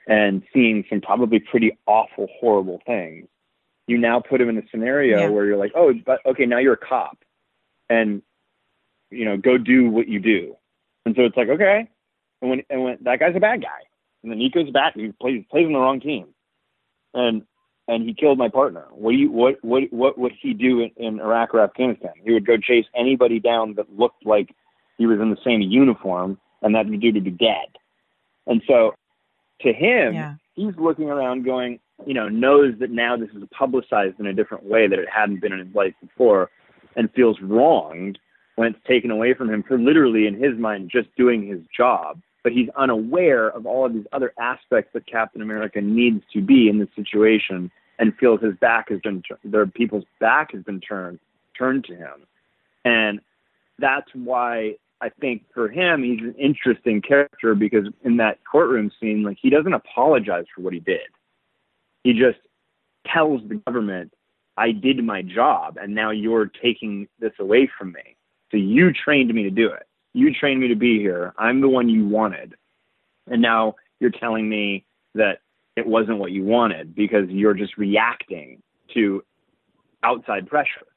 and seeing some probably pretty awful, horrible things, you now put him in a scenario Yeah. where you're like, oh, but okay, now you're a cop, and you know, go do what you do. And so it's like, okay, and when and when that guy's a bad guy, and then Nico's bad, and he plays plays on the wrong team, and and he killed my partner. What do you what what what would he do in, in Iraq or Afghanistan? He would go chase anybody down that looked like he was in the same uniform, and that dude would be dead. And so, to him, Yeah. he's looking around, going, you know, knows that now this is publicized in a different way that it hadn't been in his life before, and feels wronged when it's taken away from him for literally, in his mind, just doing his job. But he's unaware of all of these other aspects that Captain America needs to be in this situation, and feels his back has been their people's back has been turned turned to him, and that's why I think for him he's an interesting character because in that courtroom scene, like he doesn't apologize for what he did. He just tells the government, I did my job and now you're taking this away from me. So you trained me to do it. You trained me to be here. I'm the one you wanted. And now you're telling me that it wasn't what you wanted because you're just reacting to outside pressure.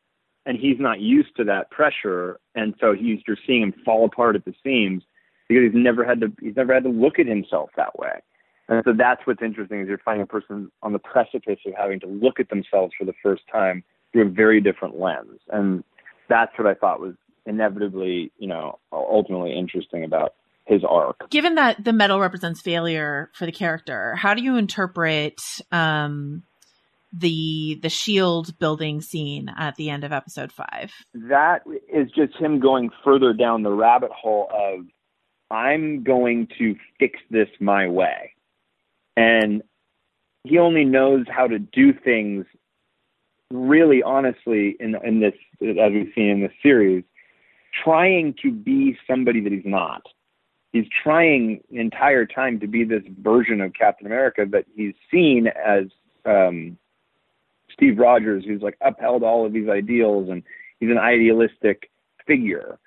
And he's not used to that pressure. And so he's you're seeing him fall apart at the seams because he's never had to he's never had to look at himself that way. And so that's what's interesting is you're finding a person on the precipice of having to look at themselves for the first time through a very different lens. And that's what I thought was inevitably, you know, ultimately interesting about his arc. Given that the medal represents failure for the character, how do you interpret um, the the shield building scene at the end of episode five? That is just him going further down the rabbit hole of I'm going to fix this my way. And he only knows how to do things really honestly in in this as we've seen in this series, trying to be somebody that he's not. He's trying the entire time to be this version of Captain America that he's seen as um, Steve Rogers, who's like upheld all of these ideals and he's an idealistic figure.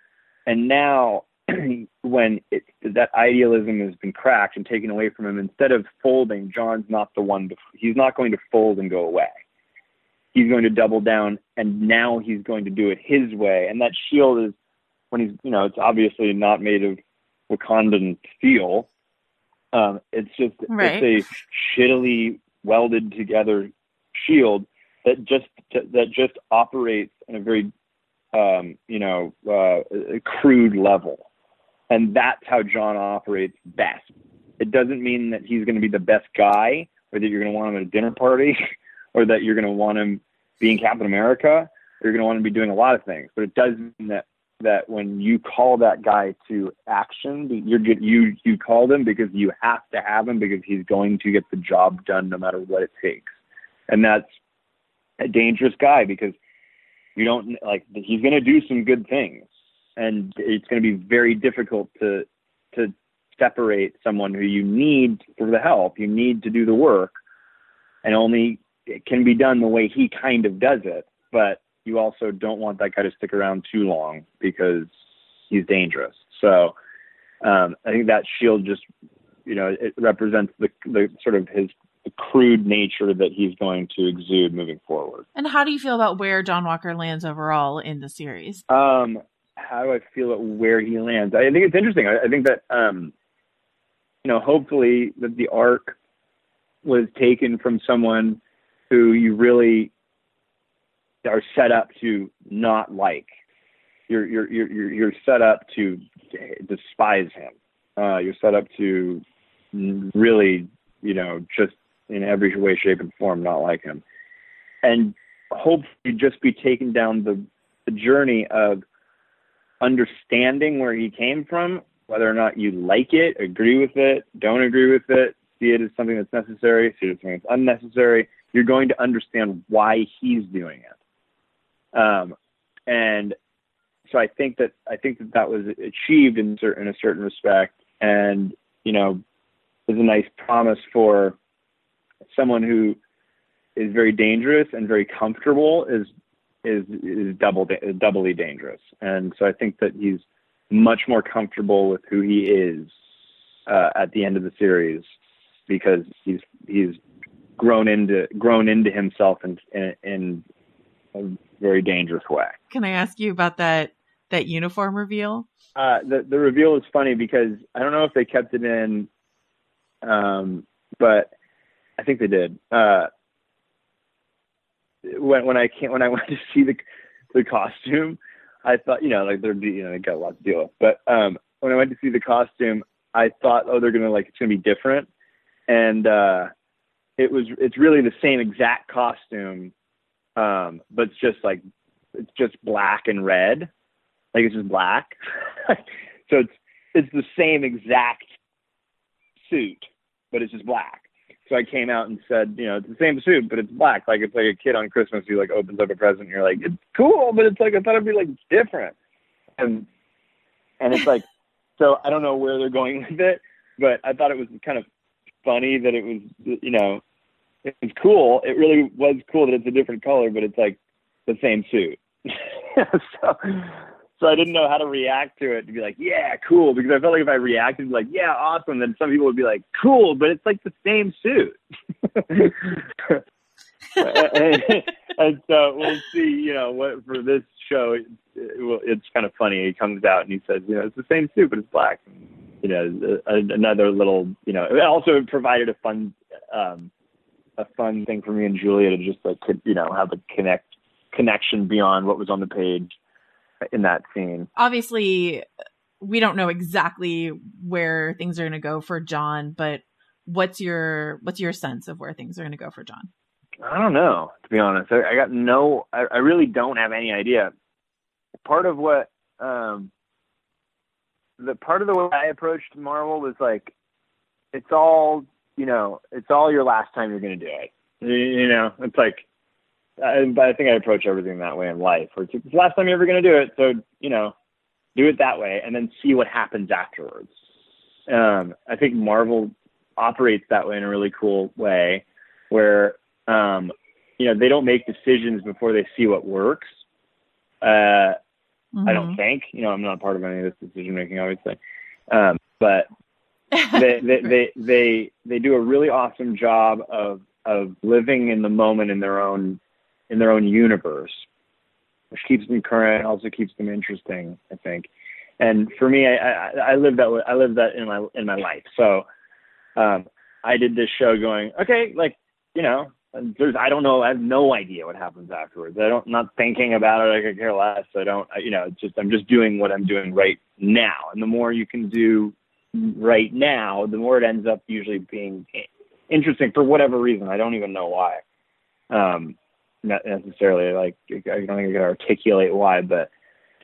And now, when it, that idealism has been cracked and taken away from him, instead of folding, John's not the one to, he's not going to fold and go away. He's going to double down and now he's going to do it his way. And that shield is, when he's, you know, it's obviously not made of Wakandan steel. Um, it's just, Right. it's a shittily welded together shield that just that just operates in a very um, you know uh, crude level, and that's how John operates best. It doesn't mean that he's going to be the best guy, or that you're going to want him at a dinner party, or that you're going to want him being Captain America, you're going to want him to be doing a lot of things. But it does mean that that when you call that guy to action, you're you you call him because you have to have him because he's going to get the job done no matter what it takes, and that's a dangerous guy because you don't like he's going to do some good things, and it's going to be very difficult to to separate someone who you need for the help, you need to do the work, and only it can be done the way he kind of does it, but you also don't want that guy to stick around too long because he's dangerous. So um, I think that shield just, you know, it represents the the sort of his the crude nature that he's going to exude moving forward. And how do you feel about where John Walker lands overall in the series? Um, how do I feel about where he lands? I think it's interesting. I, I think that um, you know, hopefully that the arc was taken from someone who you really are set up to not like. You're you're you're you're set up to despise him. Uh, you're set up to really, you know, just in every way, shape, and form not like him, and hopefully just be taken down the the journey of understanding where he came from, whether or not you like it, agree with it, don't agree with it, see it as something that's necessary, see it as something that's unnecessary. You're going to understand why he's doing it. Um, and so I think that I think that that was achieved in certain in a certain respect, and you know, is a nice promise for someone who is very dangerous and very comfortable is is is double doubly dangerous. And so I think that he's much more comfortable with who he is uh, at the end of the series because he's he's grown into grown into himself in in, in a very dangerous way. Can I ask you about that that uniform reveal? Uh, the the reveal is funny because I don't know if they kept it in, um, but I think they did. Uh, when when I came when I went to see the the costume, I thought you know like they're you know they got a lot to deal with. But um, when I went to see the costume, I thought oh they're gonna like it's gonna be different, and uh, it was it's really the same exact costume, um, but it's just like it's just black and red, like it's just black. so it's it's the same exact suit, but it's just black. So I came out and said, you know, it's the same suit, but it's black. Like it's like a kid on Christmas who like opens up a present and you're like, it's cool, but it's like I thought it'd be like different. And and it's like so I don't know where they're going with it, but I thought it was kind of funny that it was you know, it's cool. It really was cool that it's a different color, but it's like the same suit. so so I didn't know how to react to it to be like, yeah, cool, because I felt like if I reacted like, yeah, awesome, then some people would be like, cool, but it's like the same suit. and, so we'll see, you know, what for this show, it, it, it's kind of funny. He comes out and he says, you know, it's the same suit, but it's black. And, You know, another little, you know, it also provided a fun, um, a fun thing for me and Julia to just like, you know, have a connect connection beyond what was on the page in that scene. Obviously, we don't know exactly where things are going to go for John, but what's your what's your sense of where things are going to go for John? I don't know, to be honest. I, I got no. I, I, really don't have any idea. Part of what um, the part of the way I approached Marvel was like, it's all you know, it's all your last time you're going to do it. You know, it's like I, but I think I approach everything that way in life. Where it's, it's the last time you're ever going to do it, so you know, do it that way, and then see what happens afterwards. Um, I think Marvel operates that way in a really cool way, where um, you know they don't make decisions before they see what works. Uh, mm-hmm. I don't mm-hmm. think. You know, I'm not part of any of this decision making, obviously, um, but they, they, they they they do a really awesome job of of living in the moment in their own in their own universe, which keeps them current, also keeps them interesting. I think, and for me, I, I, I live that I live that in my in my life. So, um, I did this show going, okay, like you know, there's I don't know, I have no idea what happens afterwards. I don't not thinking about it. I could care less. I don't, you know, just I'm just doing what I'm doing right now, and the more you can do right now, the more it ends up usually being interesting for whatever reason. I don't even know why. Um, necessarily like I don't think I can articulate why, but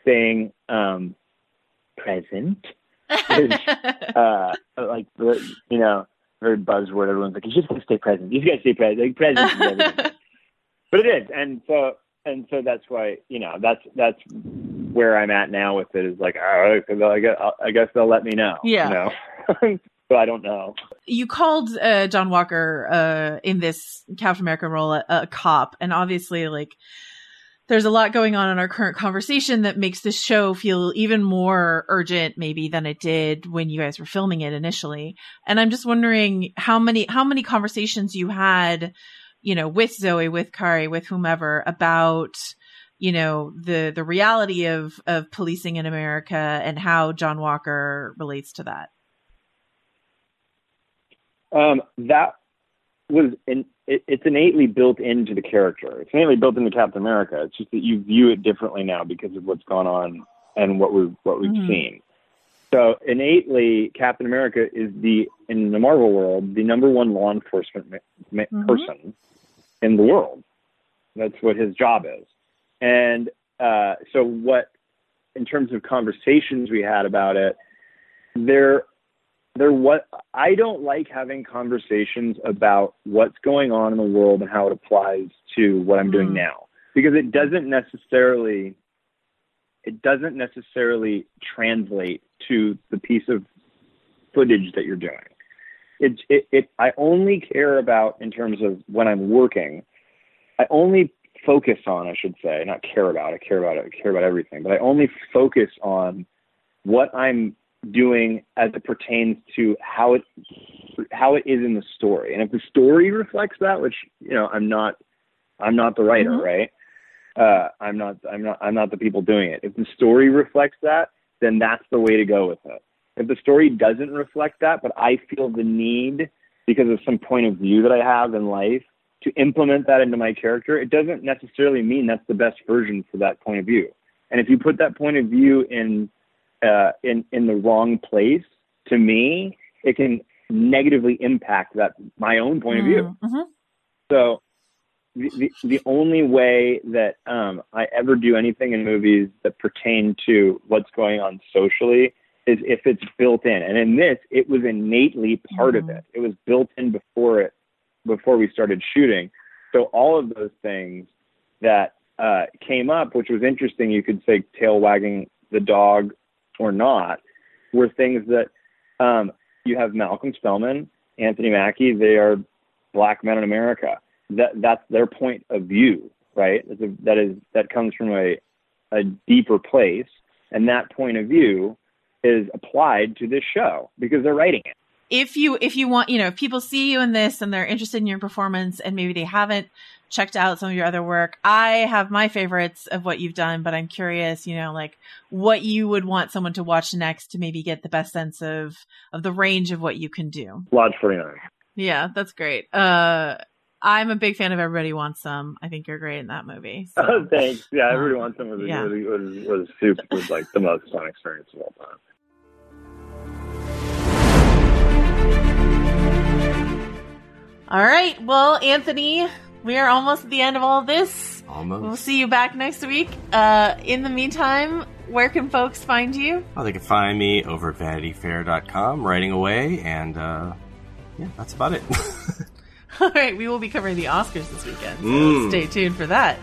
staying um, present is uh, like you know very buzzword. Everyone's like, you just gotta stay present. You just gotta stay present. Like present but it is, and so and so that's why you know that's that's where I'm at now with it is like, all right, I guess I guess they'll let me know. Yeah. You know? so I don't know. You called uh, John Walker uh, in this Captain America role a, a, cop, and obviously, like there's a lot going on in our current conversation that makes this show feel even more urgent maybe than it did when you guys were filming it initially. And I'm just wondering how many how many conversations you had, you know, with Zoie, with Kari, with whomever about you know the the reality of of policing in America and how John Walker relates to that. Um, that was in, it, it's innately built into the character. It's innately built into Captain America. It's just that you view it differently now because of what's gone on and what we've what we've Mm-hmm. seen. So innately, Captain America is the in the Marvel world the number one law enforcement ma- ma- Mhm. person in the world. That's what his job is. And uh, so, what in terms of conversations we had about it, there there what I don't like having conversations about what's going on in the world and how it applies to what I'm doing mm-hmm. now because it doesn't necessarily it doesn't necessarily translate to the piece of footage that you're doing. It, it, it I only care about in terms of when I'm working. I only focus on, I should say, not care about. I care about it. I care about everything, but I only focus on what I'm doing as it pertains to how it how it is in the story. And if the story reflects that, which you know, I'm not I'm not the writer, Mhm. right? Uh, I'm not I'm not I'm not the people doing it. If the story reflects that, then that's the way to go with it. If the story doesn't reflect that, but I feel the need because of some point of view that I have in life to implement that into my character, it doesn't necessarily mean that's the best version for that point of view. And if you put that point of view in uh, in in the wrong place, to me, it can negatively impact that my own point of view. Mhm. So the, the the only way that um, I ever do anything in movies that pertain to what's going on socially is if it's built in. And in this, it was innately part of it. It was built in before it before we started shooting. So all of those things that uh, came up, which was interesting, you could say tail wagging the dog or not, were things that um, you have Malcolm Spellman, Anthony Mackie. They are black men in America. That that's their point of view, right? That's a, that is that comes from a a deeper place, and that point of view is applied to this show because they're writing it. if you if you want you know if people see you in this and they're interested in your performance and maybe they haven't checked out some of your other work i have my favorites of what you've done but i'm curious you know like what you would want someone to watch next to maybe get the best sense of of the range of what you can do Lodge 49. yeah that's great uh i'm a big fan of everybody wants some i think you're great in that movie so. Oh, thanks. Yeah, everyone wants Some Was, yeah. was, was, was soup was like the most fun experience of all time. all right well anthony we are almost at the end of all of this Almost. we'll see you back next week uh in the meantime where can folks find you Oh, they can find me over at vanityfair.com, writing away, and uh, yeah, that's about it. All right, we will be covering the Oscars this weekend, so Mm. stay tuned for that.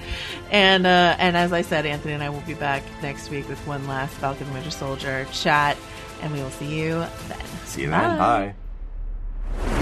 And uh, and as I said, Anthony and I will be back next week with one last Falcon Winter Soldier chat, and we will see you then. See you then. Bye.